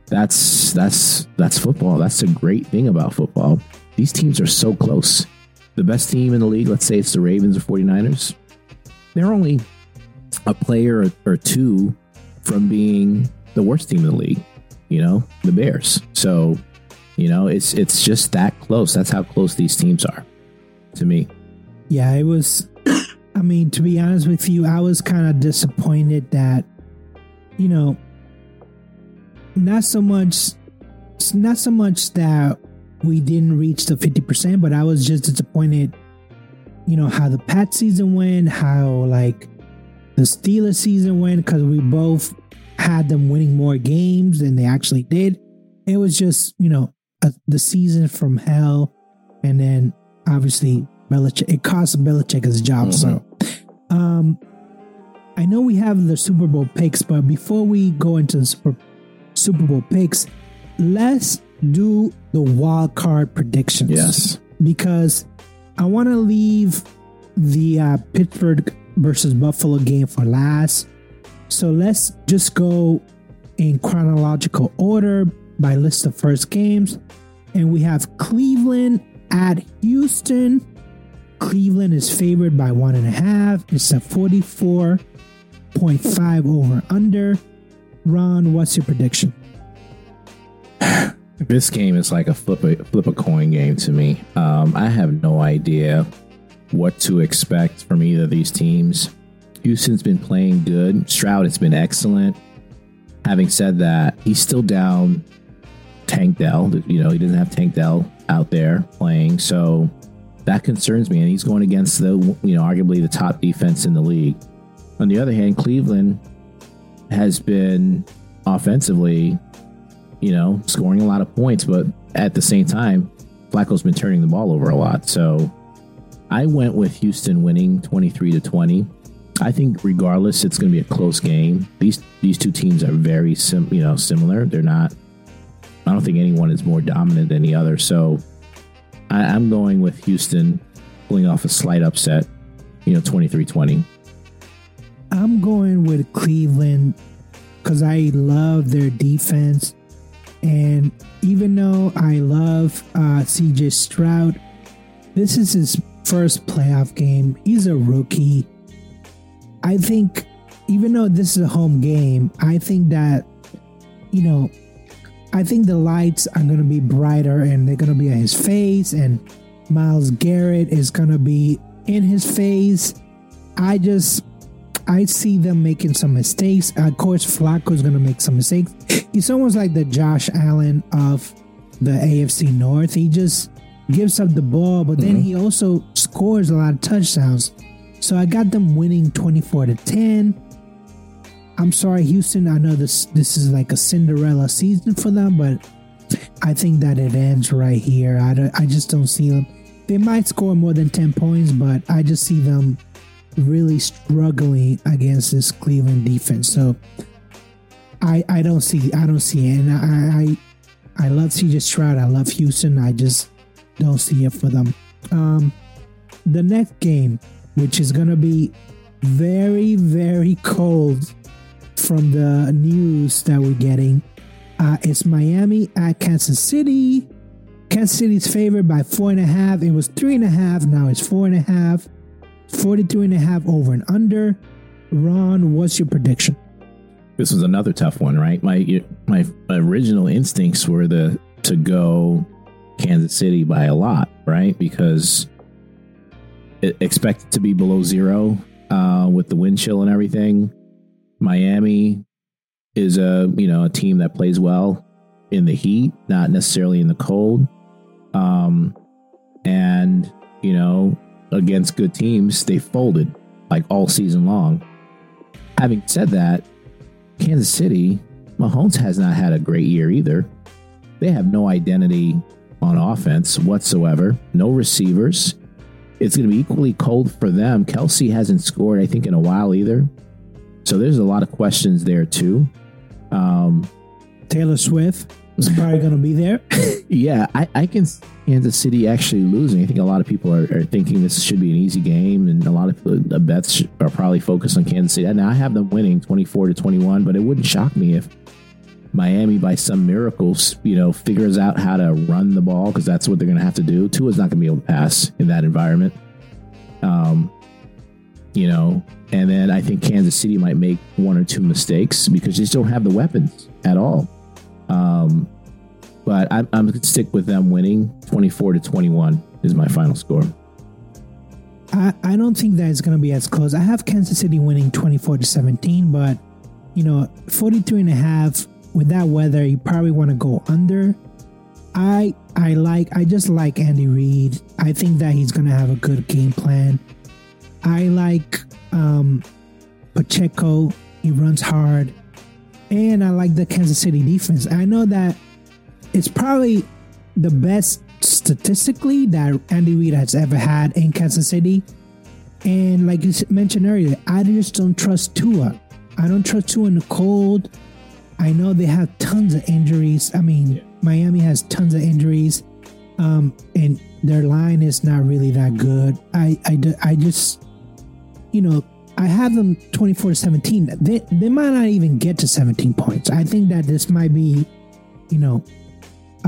That's that's that's football. That's the great thing about football. These teams are so close. The best team in the league, let's say it's the Ravens or 49ers, they're only a player or, or two from being the worst team in the league, you know, the Bears. So, you know, it's it's just that close. That's how close these teams are to me. Yeah, it was. I mean, to be honest with you, I was kind of disappointed that, you know, not so much, not so much that we didn't reach the fifty percent, but I was just disappointed. You know how the Pat season went, how like the Steelers season went because we both had them winning more games than they actually did. It was just you know a, the season from hell, and then obviously Belichick. It cost Belichick his job. Mm-hmm. So, um, I know we have the Super Bowl picks, but before we go into the Super Super Bowl picks, let's do the wild card predictions. Yes, because I want to leave the uh, Pittsburgh versus Buffalo game for last. So let's just go in chronological order by list of first games. And we have Cleveland at Houston. Cleveland is favored by one and a half. It's a 44.5 over under. Ron, what's your prediction? This game is like a flip a, flip a coin game to me. Um, I have no idea what to expect from either of these teams. Houston's been playing good. Stroud has been excellent. Having said that, he's still down Tank Dell. You know, he doesn't have Tank Dell out there playing. So that concerns me. And he's going against the, you know, arguably the top defense in the league. On the other hand, Cleveland has been offensively, you know, scoring a lot of points, but at the same time, Flacco's been turning the ball over a lot. So I went with Houston winning 23 to 20. I think regardless, it's going to be a close game. These these two teams are very sim, you know similar. They're not. I don't think anyone is more dominant than the other. So I, I'm going with Houston pulling off a slight upset. You know, 23-20. I'm going with Cleveland because I love their defense. And even though I love uh, CJ Stroud, this is his first playoff game. He's a rookie. I think, even though this is a home game, I think that, you know, I think the lights are going to be brighter and they're going to be on his face, and Myles Garrett is going to be in his face. I just, I see them making some mistakes. Of course, Flacco is going to make some mistakes. He's almost like the Josh Allen of the AFC North. He just gives up the ball, but then mm-hmm. he also scores a lot of touchdowns. So I got them winning 24 to 10. I'm sorry, Houston. I know this this is like a Cinderella season for them, but I think that it ends right here. I, I just don't see them. They might score more than 10 points, but I just see them really struggling against this Cleveland defense. So I I don't see I don't see it. And I I I love CJ Stroud. I love Houston. I just don't see it for them. Um, the next game, which is to be very, very cold from the news that we're getting, uh, Miami at Kansas City. Kansas City is favored by four and a half. It was three and a half. Now it's four and a half. 43 and a half over and under. Ron, what's your prediction? This was another tough one, right? My my original instincts were the to go Kansas City by a lot, right? Because it expected to be below zero uh, with the wind chill and everything. Miami is a you know a team that plays well in the heat, not necessarily in the cold. Um, and you know, against good teams, they folded like all season long. Having said that, Kansas City, Mahomes has not had a great year either. They have no identity on offense whatsoever, no receivers. It's going to be equally cold for them. Kelce hasn't scored, I think, in a while either. So there's a lot of questions there too. Um, Taylor Swift is probably going to be there. yeah, I, I can see Kansas City actually losing. I think a lot of people are, are thinking this should be an easy game, and a lot of the bets are probably focused on Kansas City. Now I have them winning 24 to 21, but it wouldn't shock me if Miami, by some miracles, you know, figures out how to run the ball because that's what they're going to have to do. Tua's not going to be able to pass in that environment. Um, you know, and then I think Kansas City might make one or two mistakes because they just don't have the weapons at all. Um, but I'm, I'm going to stick with them winning 24 to 21 is my final score. I, I don't think that it's going to be as close. I have Kansas City winning 24 to 17, but you know, 43 and a half with that weather, you probably want to go under. I I like I just like Andy Reid. I think that he's going to have a good game plan. I like um Pacheco. He runs hard. And I like the Kansas City defense. I know that it's probably the best statistically that Andy Reid has ever had in Kansas City. And like you mentioned earlier, I just don't trust Tua. I don't trust Tua in the cold. I know they have tons of injuries. I mean, yeah. Miami has tons of injuries, um, and their line is not really that good. I, I, I just, you know, I have them 24 to 17. They, they might not even get to 17 points. I think that this might be, you know,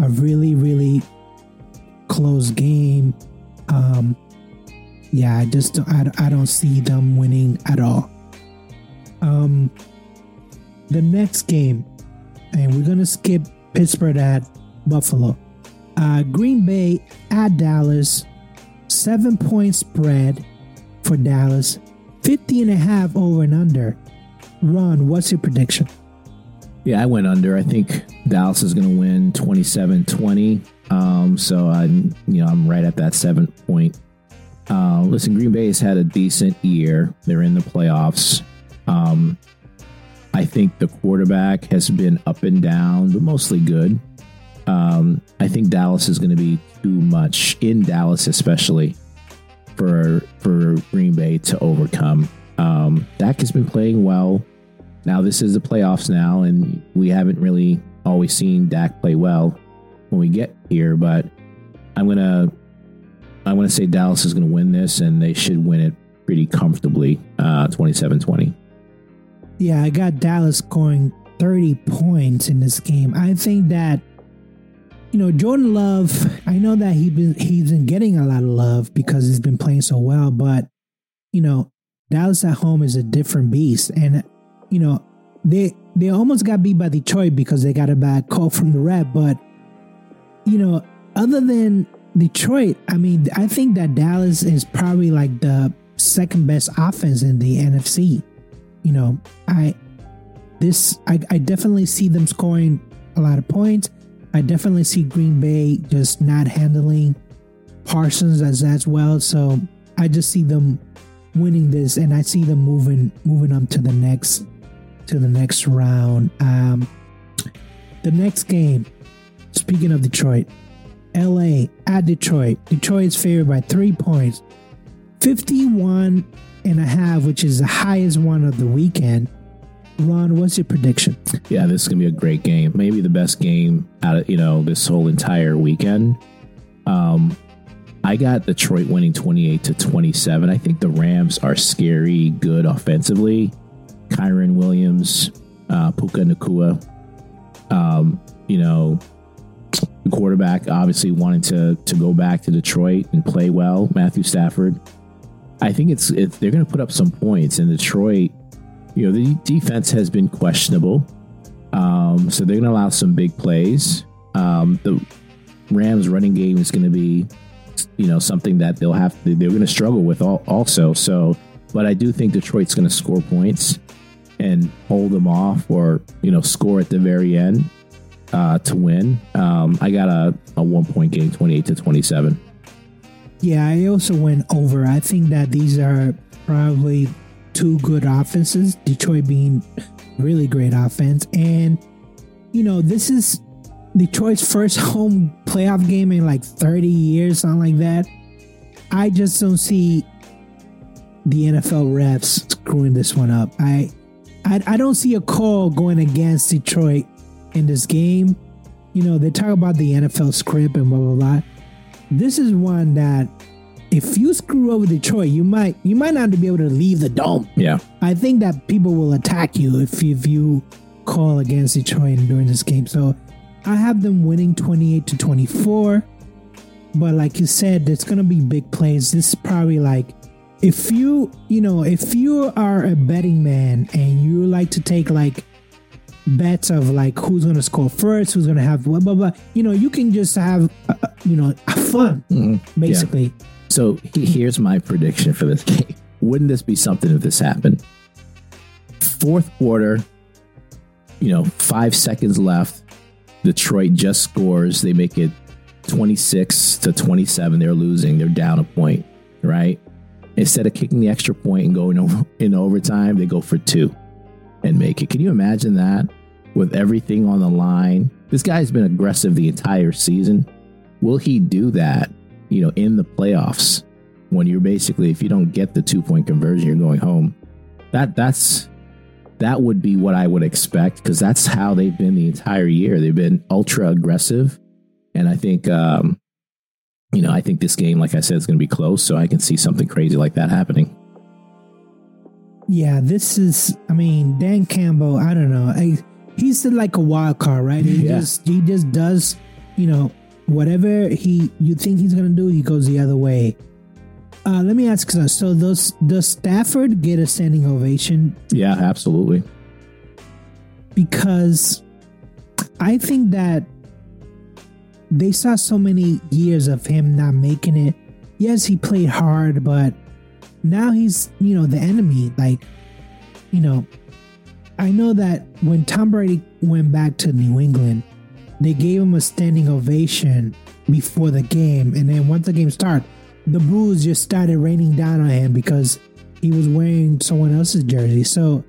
a really, really close game. Um, yeah, I just I, I don't see them winning at all. Um, the next game, and we're gonna skip Pittsburgh at Buffalo. Uh, Green Bay at Dallas, seven point spread for Dallas, 50 and a half over and under. Ron, what's your prediction? Yeah, I went under. I think Dallas is going to win 27-20. Um, so I'm, you know, I'm right at that seven point. Uh, listen, Green Bay has had a decent year. They're in the playoffs. Um, I think the quarterback has been up and down, but mostly good. Um, I think Dallas is going to be too much in Dallas, especially for for Green Bay to overcome. Um, Dak has been playing well. Now this is the playoffs now, and we haven't really always seen Dak play well when we get here. But I'm gonna I'm gonna say Dallas is gonna win this, and they should win it pretty comfortably, uh, 27-20. Yeah, I got Dallas scoring 30 points in this game. I think that you know Jordan Love. I know that he been he's been getting a lot of love because he's been playing so well, but you know Dallas at home is a different beast, and you know they they almost got beat by Detroit because they got a bad call from the rep. But you know, other than Detroit, I mean, I think that Dallas is probably like the second best offense in the NFC you know, I this I, I definitely see them scoring a lot of points. I definitely see Green Bay just not handling Parsons as as well. So I just see them winning this, and I see them moving moving on to the next to the next round. Um, the next game. Speaking of Detroit, L.A. at Detroit. Detroit is favored by three points. 51 and a half, which is the highest one of the weekend. Ron, what's your prediction? Yeah, this is gonna be a great game. Maybe the best game out of you know this whole entire weekend. Um, I got Detroit winning twenty eight to twenty seven. I think the Rams are scary good offensively. Kyren Williams, uh, Puka Nacua. Um, you know, the quarterback obviously wanted to to go back to Detroit and play well. Matthew Stafford. I think it's, it's they're going to put up some points. in Detroit, you know, the defense has been questionable, um, so they're going to allow some big plays. Um, the Rams' running game is going to be, you know, something that they'll have to, they're going to struggle with all, also. So, but I do think Detroit's going to score points and hold them off, or you know, score at the very end uh, to win. Um, I got a, a one point game, twenty eight to twenty seven. Yeah, I also went over. I think that these are probably two good offenses. Detroit being really great offense, and you know this is Detroit's first home playoff game in like 30 years, something like that. I just don't see the NFL refs screwing this one up. I, I, I don't see a call going against Detroit in this game. You know, they talk about the NFL script and blah blah blah. This is one that if you screw over Detroit, you might you might not be able to leave the dome. Yeah. I think that people will attack you if if you call against Detroit during this game. So I have them winning 28 to 24. But like you said, there's gonna be big plays. This is probably like if you you know if you are a betting man and you like to take like bets of like who's gonna score first, who's gonna have blah blah blah. You know, you can just have uh, you know fun Mm-hmm. basically. So here's my prediction for this game. Wouldn't this be something if this happened? Fourth quarter, you know, five seconds left. Detroit just scores. They make it 26 to 27. They're losing. They're down a point, right? Instead of kicking the extra point and going over in overtime, they go for two and make it. Can you imagine that with everything on the line? This guy's been aggressive the entire season. Will he do that, you know, in the playoffs when you're basically if you don't get the two point conversion, you're going home. That that's that would be what I would expect because that's how they've been the entire year. They've been ultra aggressive, and I think um, you know I think this game, like I said, is going to be close. So I can see something crazy like that happening. Yeah, this is. I mean, Dan Campbell. I don't know. I, he's like a wild card, right? He Yeah. just he just does. You know, whatever he you think he's gonna do, he goes the other way. Uh, let me ask you. So, does does Stafford get a standing ovation? Yeah, absolutely. Because I think that they saw so many years of him not making it. Yes, he played hard, but now he's you know the enemy. Like, you know, I know that when Tom Brady went back to New England, they gave him a standing ovation before the game, and then once the game started, the boos just started raining down on him because he was wearing someone else's jersey. So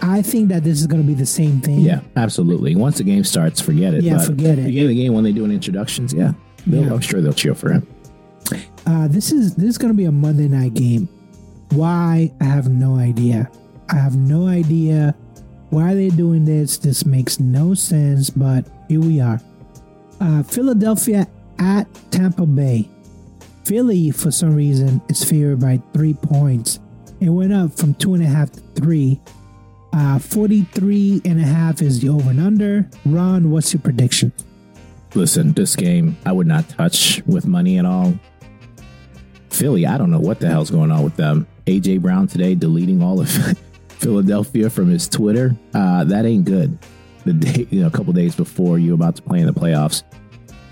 I think that this is going to be the same thing. Yeah, absolutely. Once the game starts, forget it. Yeah, But forget it. Beginning of the game when they doing introductions, yeah, they'll- Yeah. I'm sure they'll cheer for him. Uh, this is this is going to be a Monday night game. Why? I have no idea. I have no idea why are they're doing this. This makes no sense, but here we are. Uh, Philadelphia at Tampa Bay. Philly, for some reason, is favored by three points. It went up from two and a half to three. Uh, 43 and a half is the over and under. Ron, what's your prediction? Listen, this game I would not touch with money at all. Philly, I don't know what the hell's going on with them. AJ Brown today deleting all of Philadelphia from his Twitter. Uh, that ain't good. The day, you know, a couple days before you about to play in the playoffs.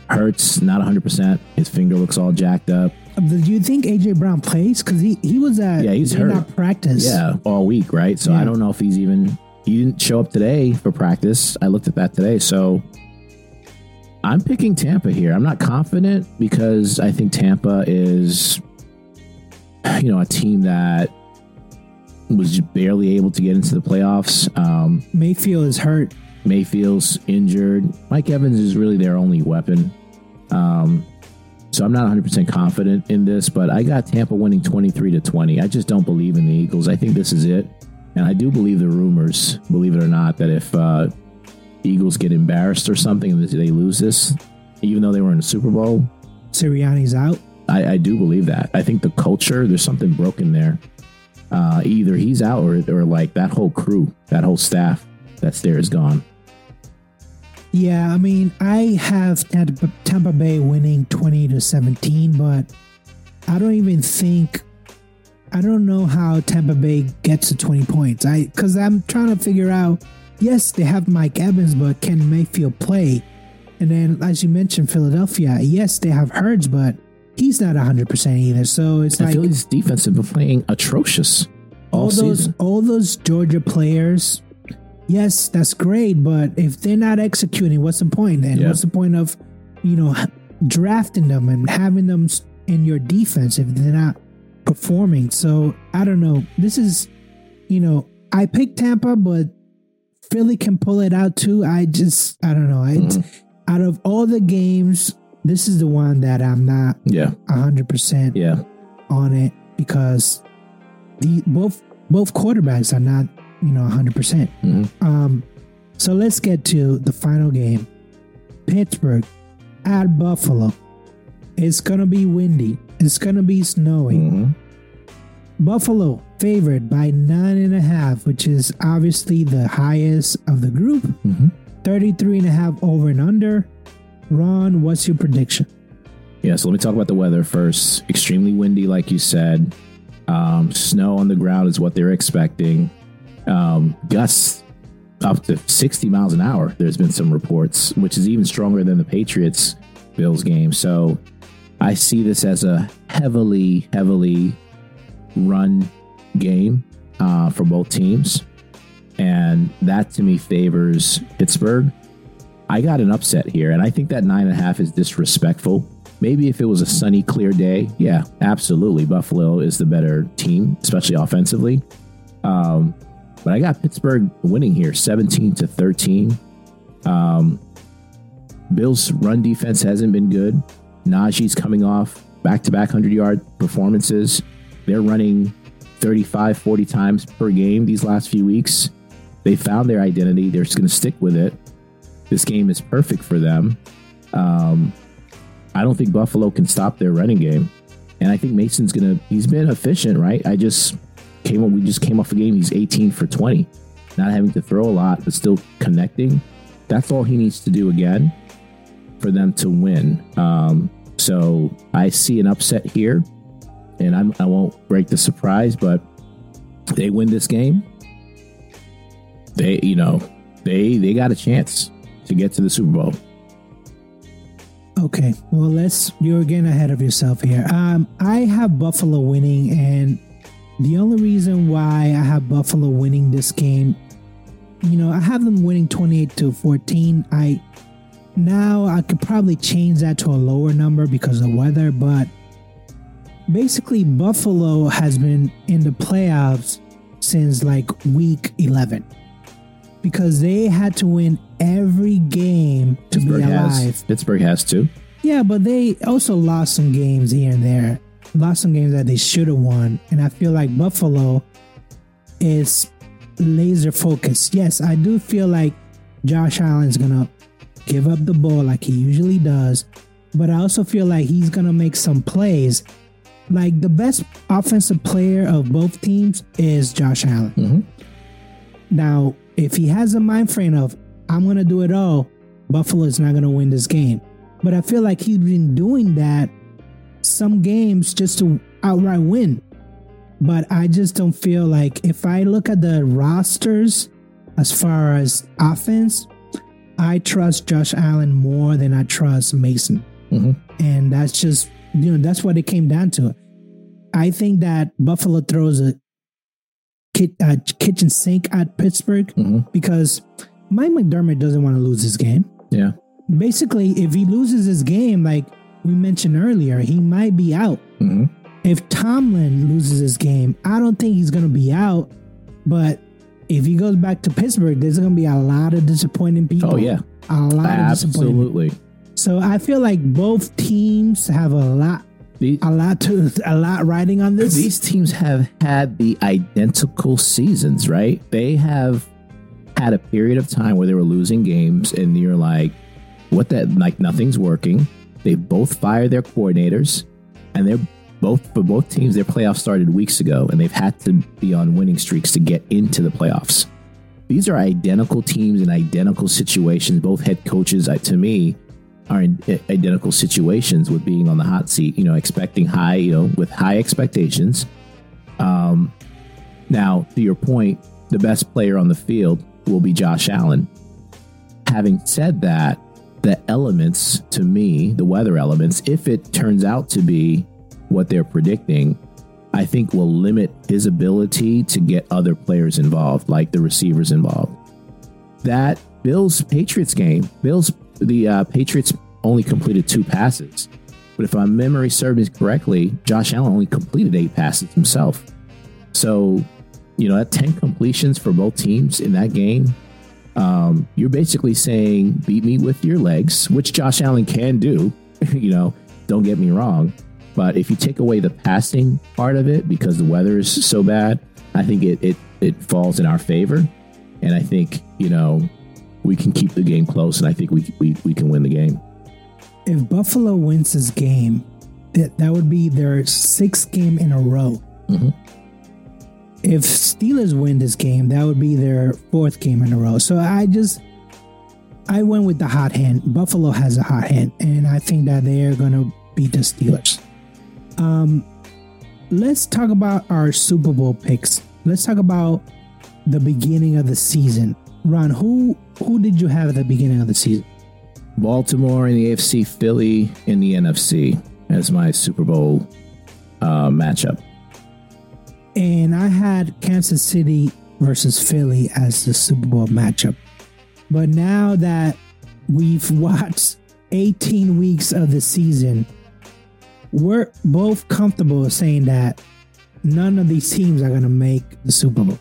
Hurts not 100. percent His finger looks all jacked up. Do you think AJ Brown plays? Because he, he was at Yeah, he's hurt. not practice. Yeah, all week, right? So Yeah. I don't know if he's even he didn't show up today for practice. I looked at that today, so I'm picking Tampa here. I'm not confident because I think Tampa is you know, a team that was barely able to get into the playoffs. Um, Mayfield is hurt. Mayfield's injured. Mike Evans is really their only weapon. Um, so I'm not 100% confident in this, but I got Tampa winning 23 to 20. I just don't believe in the Eagles. I think this is it. And I do believe the rumors, believe it or not, that if uh, Eagles get embarrassed or something and they lose this, even though they were in the Super Bowl, Sirianni's out. I, I do believe that. I think the culture, there's something broken there. Uh, either he's out or, or like that whole crew, that whole staff that's there is gone. Yeah, I mean, I have Tampa, Bay winning 20 to 17, but I don't even think I don't know how Tampa Bay gets to 20 points. I cuz I'm trying to figure out yes, they have Mike Evans, but can Mayfield play? And then as you mentioned Philadelphia, yes, they have Hurts, but he's not 100% either. So it's And like Philly's defense has been playing atrocious all, all those season. all those Georgia players, yes, that's great, but if they're not executing, what's the point then? Yeah. What's the point of, you know, drafting them and having them, in your defense if they're not performing. So I don't know. This is, you know, I picked Tampa, but Philly can pull it out too. I just, I don't know. It's, mm-hmm. Out of all the games, this is the one that I'm not Yeah. 100% Yeah. on it because the both both quarterbacks are not, you know, 100%. percent Mhm. Um, so let's get to the final game. Pittsburgh at Buffalo. It's gonna be windy. It's gonna be snowing. Mhm. Buffalo favored by nine and a half, which is obviously the highest of the group. Mhm. 33 and a half over and under. Ron, what's your prediction? Yeah, so let me talk about the weather first. Extremely windy, like you said. Um, snow on the ground is what they're expecting. Um, gusts up to 60 miles an hour. There's been some reports, which is even stronger than the Patriots Bills game. So I see this as a heavily, heavily run game uh, for both teams. And that to me favors Pittsburgh. I got an upset here, and I think that nine and a half is disrespectful. Maybe if it was a sunny, clear day, yeah, absolutely. Buffalo is the better team, especially offensively. Um, but I got Pittsburgh winning here, 17 to 13. Um, Bills' run defense hasn't been good. Najee's coming off back to back 100 yard performances. They're running 35, 40 times per game these last few weeks. They found their identity. They're just going to stick with it. This game is perfect for them. Um, I don't think Buffalo can stop their running game. And I think Mason's to, he's been efficient, right? I just came up, we just came off a game. He's 18 for 20, not having to throw a lot, but still connecting. That's all he needs to do again for them to win. Um, so I see an upset here, and I'm, I won't break the surprise, but they win this game. They, you know, they they got a chance to get to the Super Bowl. Okay, well, let's. You're getting ahead of yourself here. Um, I have Buffalo winning, and the only reason why I have Buffalo winning this game, you know, I have them winning 28 to 14. I now I could probably change that to a lower number because of the weather, but basically, Buffalo has been in the playoffs since like week 11 because they had to win every game to Pittsburgh be alive. has Pittsburgh has to. Yeah, but they also lost some games here and there. Lost some games that they should have won. And I feel like Buffalo is laser focused. Yes, I do feel like Josh Allen's going to give up the ball like he usually does. But I also feel like he's going to make some plays. Like the best offensive player of both teams is Josh Allen. Mhm. Now, if he has a mind frame of, I'm going to do it all, Buffalo is not going to win this game. But I feel like he's been doing that some games just to outright win. But I just don't feel like if I look at the rosters as far as offense, I trust Josh Allen more than I trust Mason. Mhm. And that's just, you know, that's what it came down to. I think that Buffalo throws a ki- uh, kitchen sink at Pittsburgh Mhm. because Mike McDermott doesn't want to lose this game Yeah, basically, if he loses his game, like we mentioned earlier, he might be out. hmm If Tomlin loses his game, I don't think he's going to be out. But if he goes back to Pittsburgh, there's going to be a lot of disappointing people. Oh yeah, a lot of disappointment. absolutely. So I feel like both teams have a lot, The- a lot to, a lot riding on this. These teams have had the identical seasons, right? They have had a period of time where they were losing games, and you're like, what that? Like, nothing's working. They both fired their coordinators, and they're both, for both teams, their playoffs started weeks ago, and they've had to be on winning streaks to get into the playoffs. These are identical teams in identical situations. Both head coaches, uh, to me, are in identical situations with being on the hot seat, you know, expecting high, you know, with high expectations. Um, now, to your point, the best player on the field will be Josh Allen. Having said that, the elements to me, the weather elements, if it turns out to be what they're predicting, I think will limit his ability to get other players involved, like the receivers involved. That Bills Patriots game, Bills the uh, Patriots only completed two passes. But if my memory serves me correctly, Josh Allen only completed eight passes himself. So, you know, at 10 completions for both teams in that game, um, you're basically saying, beat me with your legs, which Josh Allen can do. you know, don't get me wrong. But if you take away the passing part of it because the weather is so bad, I think it, it, it falls in our favor. And I think, you know, we can keep the game close and I think we, we, we can win the game. If Buffalo wins this game, that, that would be their sixth game in a row. Mhm. If Steelers win this game, that would be their fourth game in a row. So I just, I went with the hot hand. Buffalo has a hot hand, and I think that they are going to beat the Steelers. Um, let's talk about our Super Bowl picks. Let's talk about the beginning of the season. Ron, who who did you have at the beginning of the season? Baltimore in the AFC, Philly in the NFC as my Super Bowl uh, matchup. And I had Kansas City versus Philly as the Super Bowl matchup. But now that we've watched 18 weeks of the season, we're both comfortable saying that none of these teams are going to make the Super Bowl.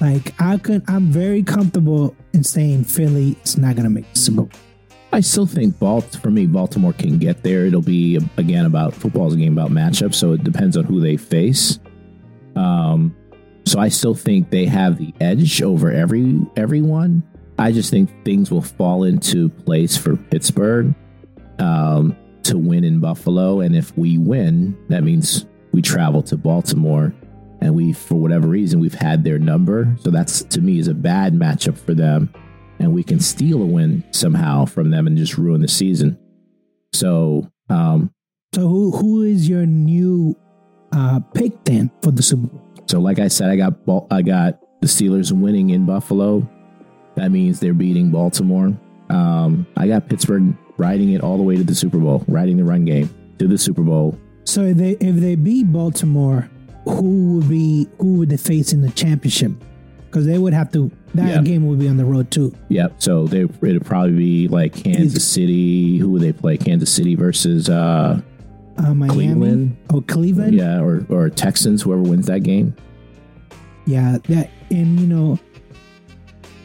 Like I could, I'm very comfortable in saying Philly is not going to make the Super Bowl. I still think Balt for me, Baltimore can get there. It'll be again about football's a game about matchups, so it depends on who they face. Um, so I still think they have the edge over every everyone. I just think things will fall into place for Pittsburgh um, to win in Buffalo, and if we win, that means we travel to Baltimore, and we, for whatever reason, we've had their number. So that's to me is a bad matchup for them and we can steal a win somehow from them and just ruin the season. So, um, So who who is your new uh, pick then for the Super Bowl? so like I said, I got I got the Steelers winning in Buffalo. That means they're beating Baltimore. Um, I got Pittsburgh riding it all the way to the Super Bowl, riding the run game to the Super Bowl. So if they if they beat Baltimore, who would be who would they face in the championship? Because they would have to that Yeah. game would be on the road too. Yep. So they it'd probably be like Kansas City. Who would they play? Kansas City versus uh, Uh, Miami Cleveland. or Cleveland. yeah, or or Texans. Whoever wins that game. Yeah, that and you know,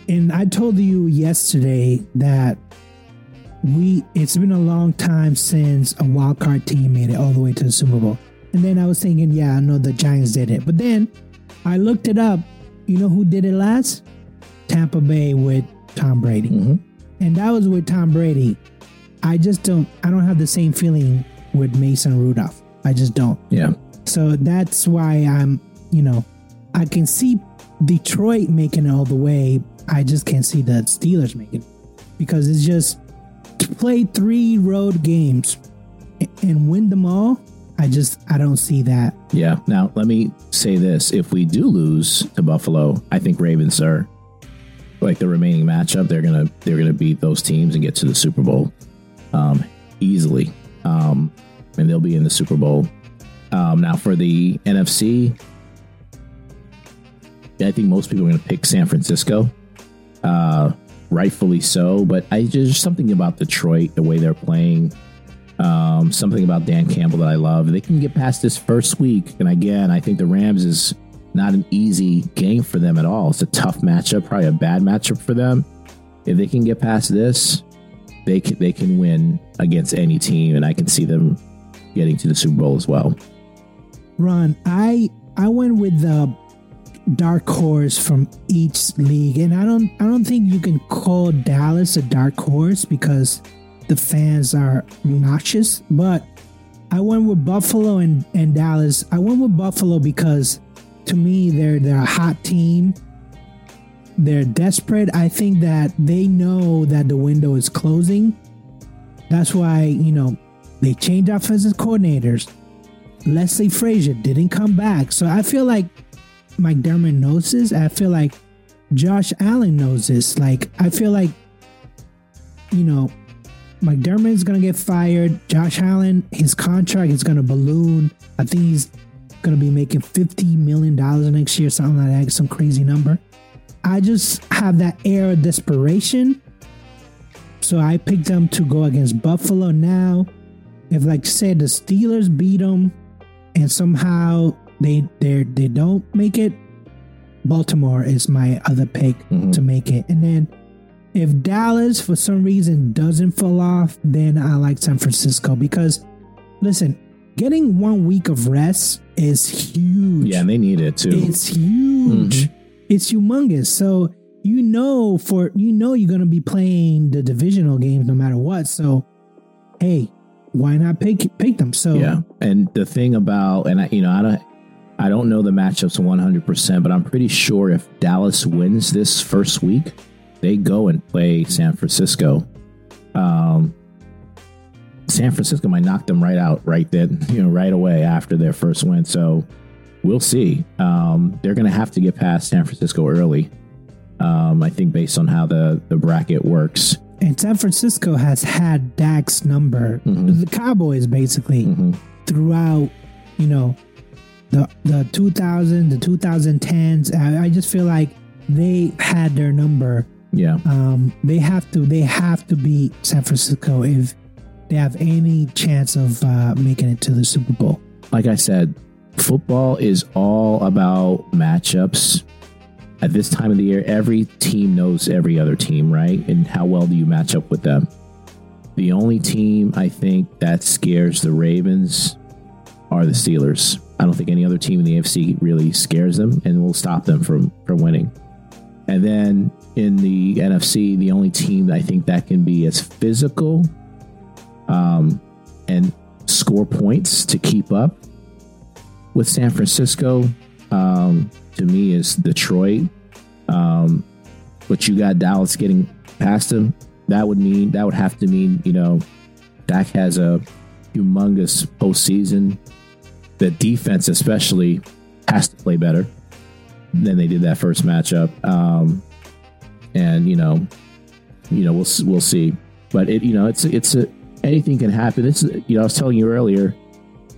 and I told you yesterday that we it's been a long time since a wild card team made it all the way to the Super Bowl. And then I was thinking, yeah, I know the Giants did it. But then I looked it up. You know who did it last? Tampa Bay with Tom Brady. Mhm. And that was with Tom Brady. I just don't I don't have the same feeling with Mason Rudolph. I just don't. Yeah. So that's why I'm, you know, I can see Detroit making it all the way. I just can't see the Steelers making it because it's just to play three road games and win them all. I just I don't see that. Yeah. Now let me say this: if we do lose to Buffalo, I think Ravens are like the remaining matchup. They're gonna they're gonna beat those teams and get to the Super Bowl um, easily, um, and they'll be in the Super Bowl. Um, now for the NFC, I think most people are to pick San Francisco, uh, rightfully so. But I there's something about Detroit, the way they're playing. Um, something about Dan Campbell that I love. They can get past this first week, and again, I think the Rams is not an easy game for them at all. It's a tough matchup, probably a bad matchup for them. If they can get past this, they can they can win against any team, and I can see them getting to the Super Bowl as well. Ron, I I went with the dark horse from each league, and I don't I don't think you can call Dallas a dark horse because the fans are obnoxious. But I went with Buffalo and, and Dallas. I went with Buffalo because to me they're they're a hot team. They're desperate. I think that they know that the window is closing. That's why, you know, they changed offensive coordinators. Leslie Frazier didn't come back. So I feel like McDermott knows this. I feel like Josh Allen knows this. Like, I feel like, you know, McDermott is going to get fired. Josh Allen, his contract is going to balloon. I think he's going to be making $50 million next year, something like that, some crazy number. I just have that air of desperation. So I picked them to go against Buffalo now. if like said, the Steelers beat them and somehow they they they don't make it, Baltimore is my other pick Mhm. to make it. And then if Dallas for some reason doesn't fall off, then I like San Francisco because listen, getting one week of rest is huge. Yeah, and they need it too. It's huge. Mhm. It's humongous. So you know for you know you're gonna be playing the divisional games no matter what. So hey, why not pick pick them? So Yeah, and the thing about and I, you know, I don't, I don't know the matchups one hundred percent, but I'm pretty sure if Dallas wins this first week, they go and play San Francisco. Um, San Francisco might knock them right out right then, you know, right away after their first win. So we'll see. Um, they're going to have to get past San Francisco early. Um, I think based on how the the bracket works. and San Francisco has had Dak's number, Mhm. the Cowboys basically Mhm. throughout, you know, the the 2000, the 2010s. I, I just feel like they had their number. Yeah. Um, they have to they have to beat San Francisco if they have any chance of uh, making it to the Super Bowl. like I said, football is all about matchups. At this time of the year, every team knows every other team, right? And how well do you match up with them? The only team I think that scares the Ravens are the Steelers. I don't think any other team in the AFC really scares them and will stop them from from winning. And then in the NFC, the only team I think that can be as physical um, and score points to keep up with San Francisco, um, to me, is Detroit. Um, but you got Dallas getting past them. That would mean that would have to mean you know Dak has a humongous postseason. The defense, especially, has to play better than they did that first matchup. Um, and you know, you know, we'll we'll see. But it, you know, it's it's a anything can happen. This is, you know, I was telling you earlier.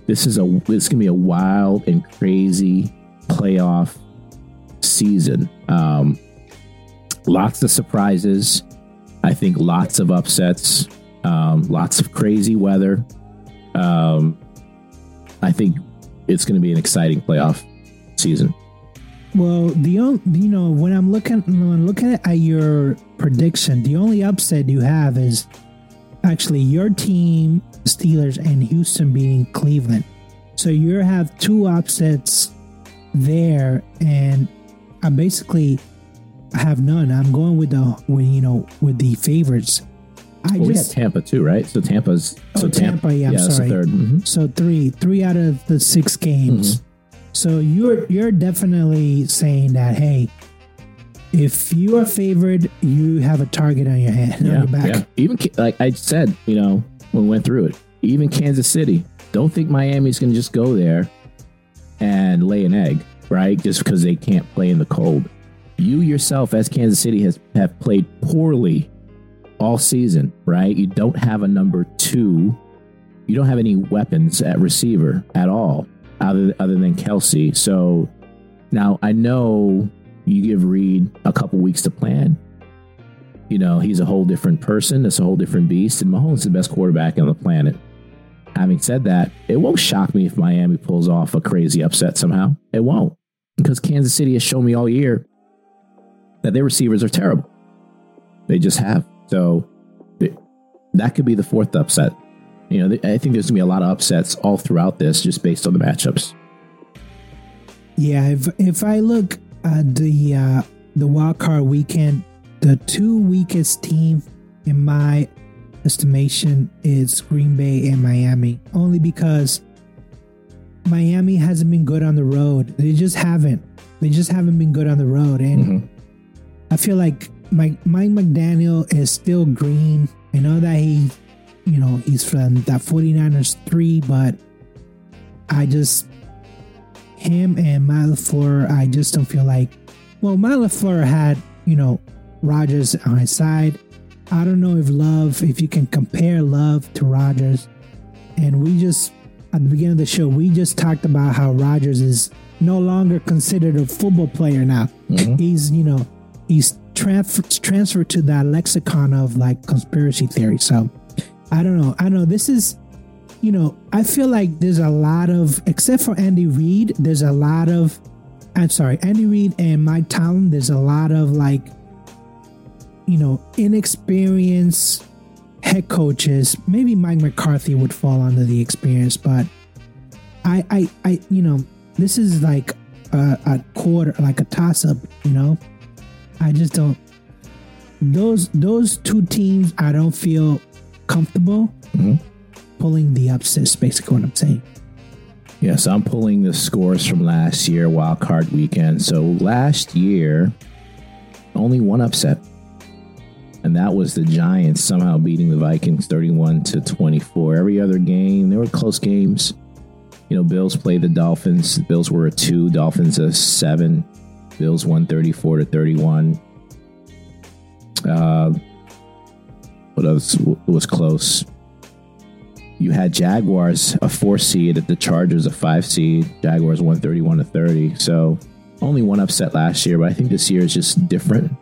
This is a it's gonna be a wild and crazy playoff season. Um, lots of surprises. I think lots of upsets. Um, lots of crazy weather. Um, I think it's going to be an exciting playoff season. Well, the only you know when I'm looking when looking at your prediction, the only upset you have is actually your team, Steelers, and Houston beating Cleveland. So you have two upsets there, and I basically have none. I'm going with the with you know with the favorites. I Well, we got just Tampa too, right? So Tampa's so Oh, Tampa, yeah, I'm the sorry. 3rd Mhm. so three three out of the six games. Mm-hmm. So you're you're definitely saying that hey, if you are favored, you have a target on your hand on your back. yeah. Even like I said, you know, when we went through it, even Kansas City. Don't think Miami's going to just go there and lay an egg, right? Just because they can't play in the cold. You yourself, as Kansas City, has have played poorly all season, right? You don't have a number two. You don't have any weapons at receiver at all, other other than Kelce. So now I know you give Reid a couple weeks to plan you know, he's a whole different person. It's a whole different beast. And Mahomes is the best quarterback on the planet. Having said that, it won't shock me if Miami pulls off a crazy upset somehow. It won't. Because Kansas City has shown me all year that their receivers are terrible. They just have. So that could be the fourth upset. You know, I think there's going to be a lot of upsets all throughout this just based on the matchups. Yeah, if if I look at the uh, the wild card weekend, the two weakest team in my estimation is Green Bay and Miami, only because Miami hasn't been good on the road. They just haven't. They just haven't been good on the road, and Mhm. I feel like Mike Mike McDaniel is still green. I know that he, you know, he's from that 49ers three, but I just him and Matt LaFleur, I just don't feel like well, Matt LaFleur had, you know, Rodgers on his side. I don't know if Love, if you can compare Love to Rodgers. And we just at the beginning of the show, we just talked about how Rodgers is no longer considered a football player now. Mm-hmm. He's, you know, he's transfer, transferred to that lexicon of like conspiracy theory. So I don't know. I know this is you know, I feel like there's a lot of, except for Andy Reid, there's a lot of, I'm sorry, Andy Reid and Mike Tomlin, there's a lot of like, you know, inexperienced head coaches. Maybe Mike McCarthy would fall under the experience, but I, I, I, you know, this is like a, a quarter, like a toss up, you know. I just don't. Those those two teams, I don't feel comfortable Mhm. pulling the upsets. Basically, what I'm saying. Yes, I'm pulling the scores from last year, wild card weekend. So last year, only one upset. And that was the Giants somehow beating the Vikings 31 to 24. Every other game, they were close games. You know, Bills played the Dolphins. The Bills were a two, Dolphins a seven. Bills won 34 to 31. Uh, what else was close? you had Jaguars a four seed at the Chargers a five seed. Jaguars one thirty one to thirty. So only one upset last year, but I think this year is just different.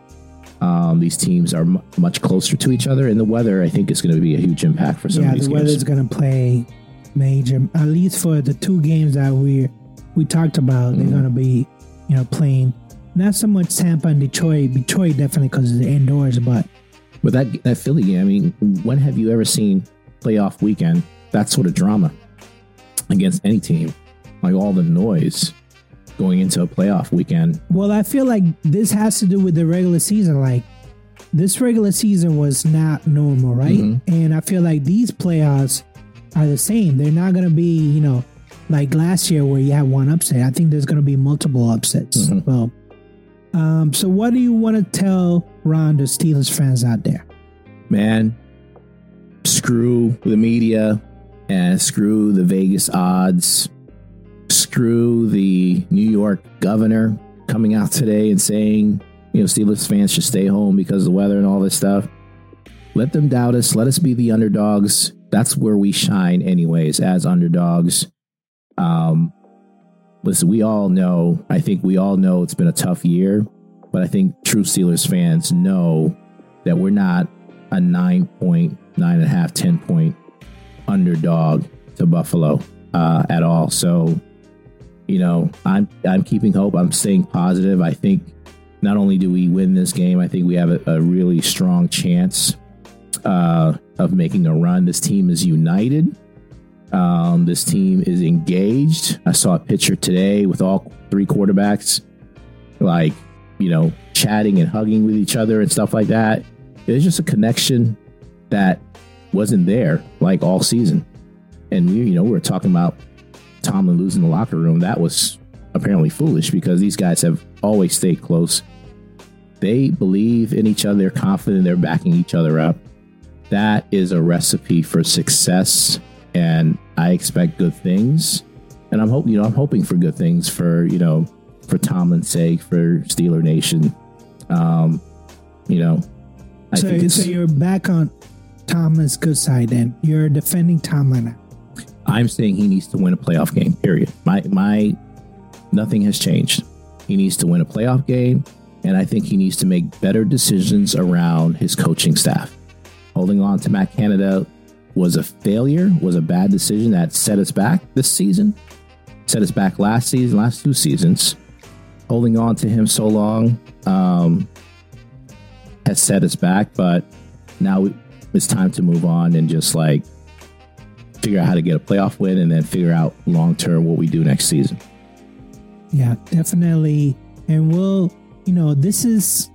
Um, these teams are m- much closer to each other, and the weather I think is going to be a huge impact for some yeah, of these the games. is going to play major. At least for the two games that we we talked about, Mm-hmm. they're going to be, you know, playing. Not so much Tampa and Detroit. Detroit definitely because it's indoors, but But that that Philly game, I mean, when have you ever seen playoff weekend that sort of drama against any team? Like all the noise going into a playoff weekend. Well, I feel like this has to do with the regular season. Like this regular season was not normal, right? Mhm. And I feel like these playoffs are the same. They're not going to be, you know, like last year where you had one upset. I think there's going to be multiple upsets. Mhm. Well, um, so what do you want to tell Ron, the Steelers fans out there? man, screw the media and screw the Vegas odds. Screw the New York governor coming out today and saying, you know, Steelers fans should stay home because of the weather and all this stuff. Let them doubt us. Let us be the underdogs. That's where we shine, anyways, as underdogs. Um, listen, we all know, I think we all know it's been a tough year, but I think true Steelers fans know that we're not a nine point, nine and a half, 10 point underdog to Buffalo uh, at all. So, you know, I'm I'm keeping hope. I'm staying positive. I think not only do we win this game, I think we have a, a really strong chance uh, of making a run. This team is united. Um, this team is engaged. I saw a picture today with all three quarterbacks, like you know, chatting and hugging with each other and stuff like that. There's just a connection that wasn't there like all season. And we, you know, we were talking about Tomlin losing the locker room. That was apparently foolish because these guys have always stayed close. They believe in each other. They're confident. They're backing each other up. That is a recipe for success, and I expect good things. And I'm hoping, you know, I'm hoping for good things for you know, for Tomlin's sake, for Steeler Nation. Um, you know, I so, think so you're back on Tomlin's good side then. You're defending Tomlin. I'm saying he needs to win a playoff game. Period. My my nothing has changed. He needs to win a playoff game, and I think he needs to make better decisions around his coaching staff. Holding on to Matt Canada was a failure, was a bad decision that set us back this season, set us back last season, last two seasons. Holding on to him so long um, has set us back, but now it's time to move on and just like figure out how to get a playoff win and then figure out long term what we do next season. Yeah, definitely. And we'll, you know, this is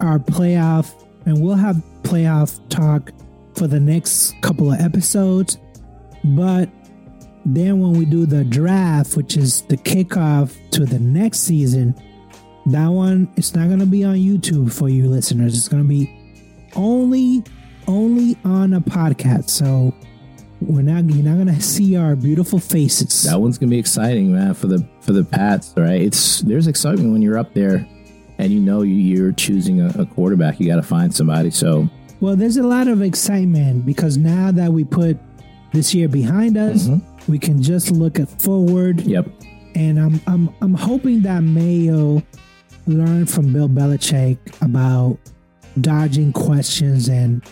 our playoff, and we'll have playoff talk for the next couple of episodes. But then when we do the draft, which is the kickoff to the next season, that one it's not going to be on YouTube for you listeners. It's going to be only only on a podcast. So we're not you're not going to see our beautiful faces. That one's gonna be exciting, man, for the for the Pats. Right? It's there's excitement when you're up there and you know you- you're choosing a, a quarterback. You got to find somebody. So Well, there's a lot of excitement because now that we put this year behind us, mm-hmm. We can just look at forward. yep, And I'm I'm I'm hoping that Mayo learned from Bill Belichick about dodging questions and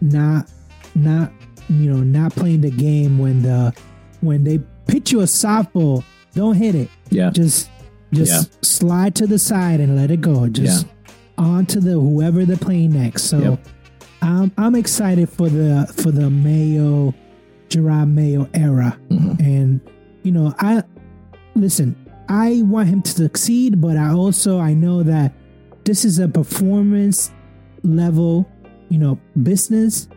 not not you know, not playing the game when the when they pitch you a softball, don't hit it. Yeah. Just just Yeah. slide to the side and let it go. Just on to the whoever they're playing next. So Yep. I'm I'm excited for the for the Mayo Gerard Mayo era. Mhm. And you know, I listen, I want him to succeed, but I also I know that this is a performance level, you know, business.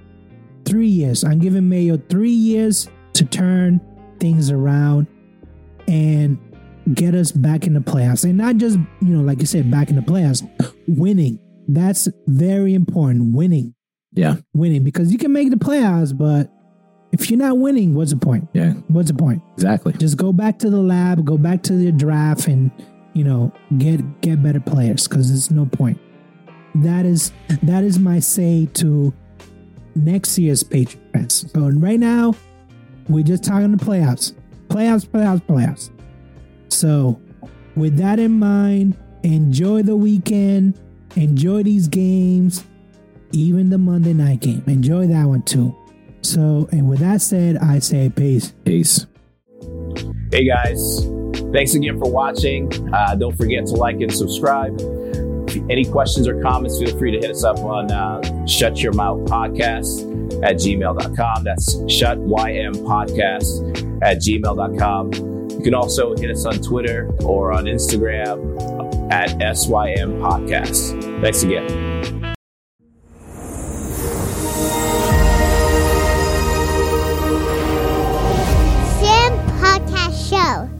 Three years. I'm giving Mayo three years to turn things around and get us back in the playoffs. And not just, you know, like you said, back in the playoffs, winning. That's very important. Winning. Yeah. Winning. Because you can make the playoffs, but if you're not winning, what's the point? Yeah. What's the point? Exactly. Just go back to the lab, go back to the draft, and you know get get better players because there's no point. That is that is my say to next year's Patriot fans. So right now, we're just talking the playoffs, playoffs, playoffs, playoffs. So with that in mind, enjoy the weekend, enjoy these games, even the Monday night game. Enjoy that one too. So, and with that said, I say peace. Peace. Hey guys, thanks again for watching. Uh, don't forget to like and subscribe. If you- any questions or comments, feel free to hit us up on uh, Shut Your Mouth Podcast at gmail.com. That's Shut YM Podcast at gmail.com. You can also hit us on Twitter or on Instagram at SYM Podcast. Thanks again. show.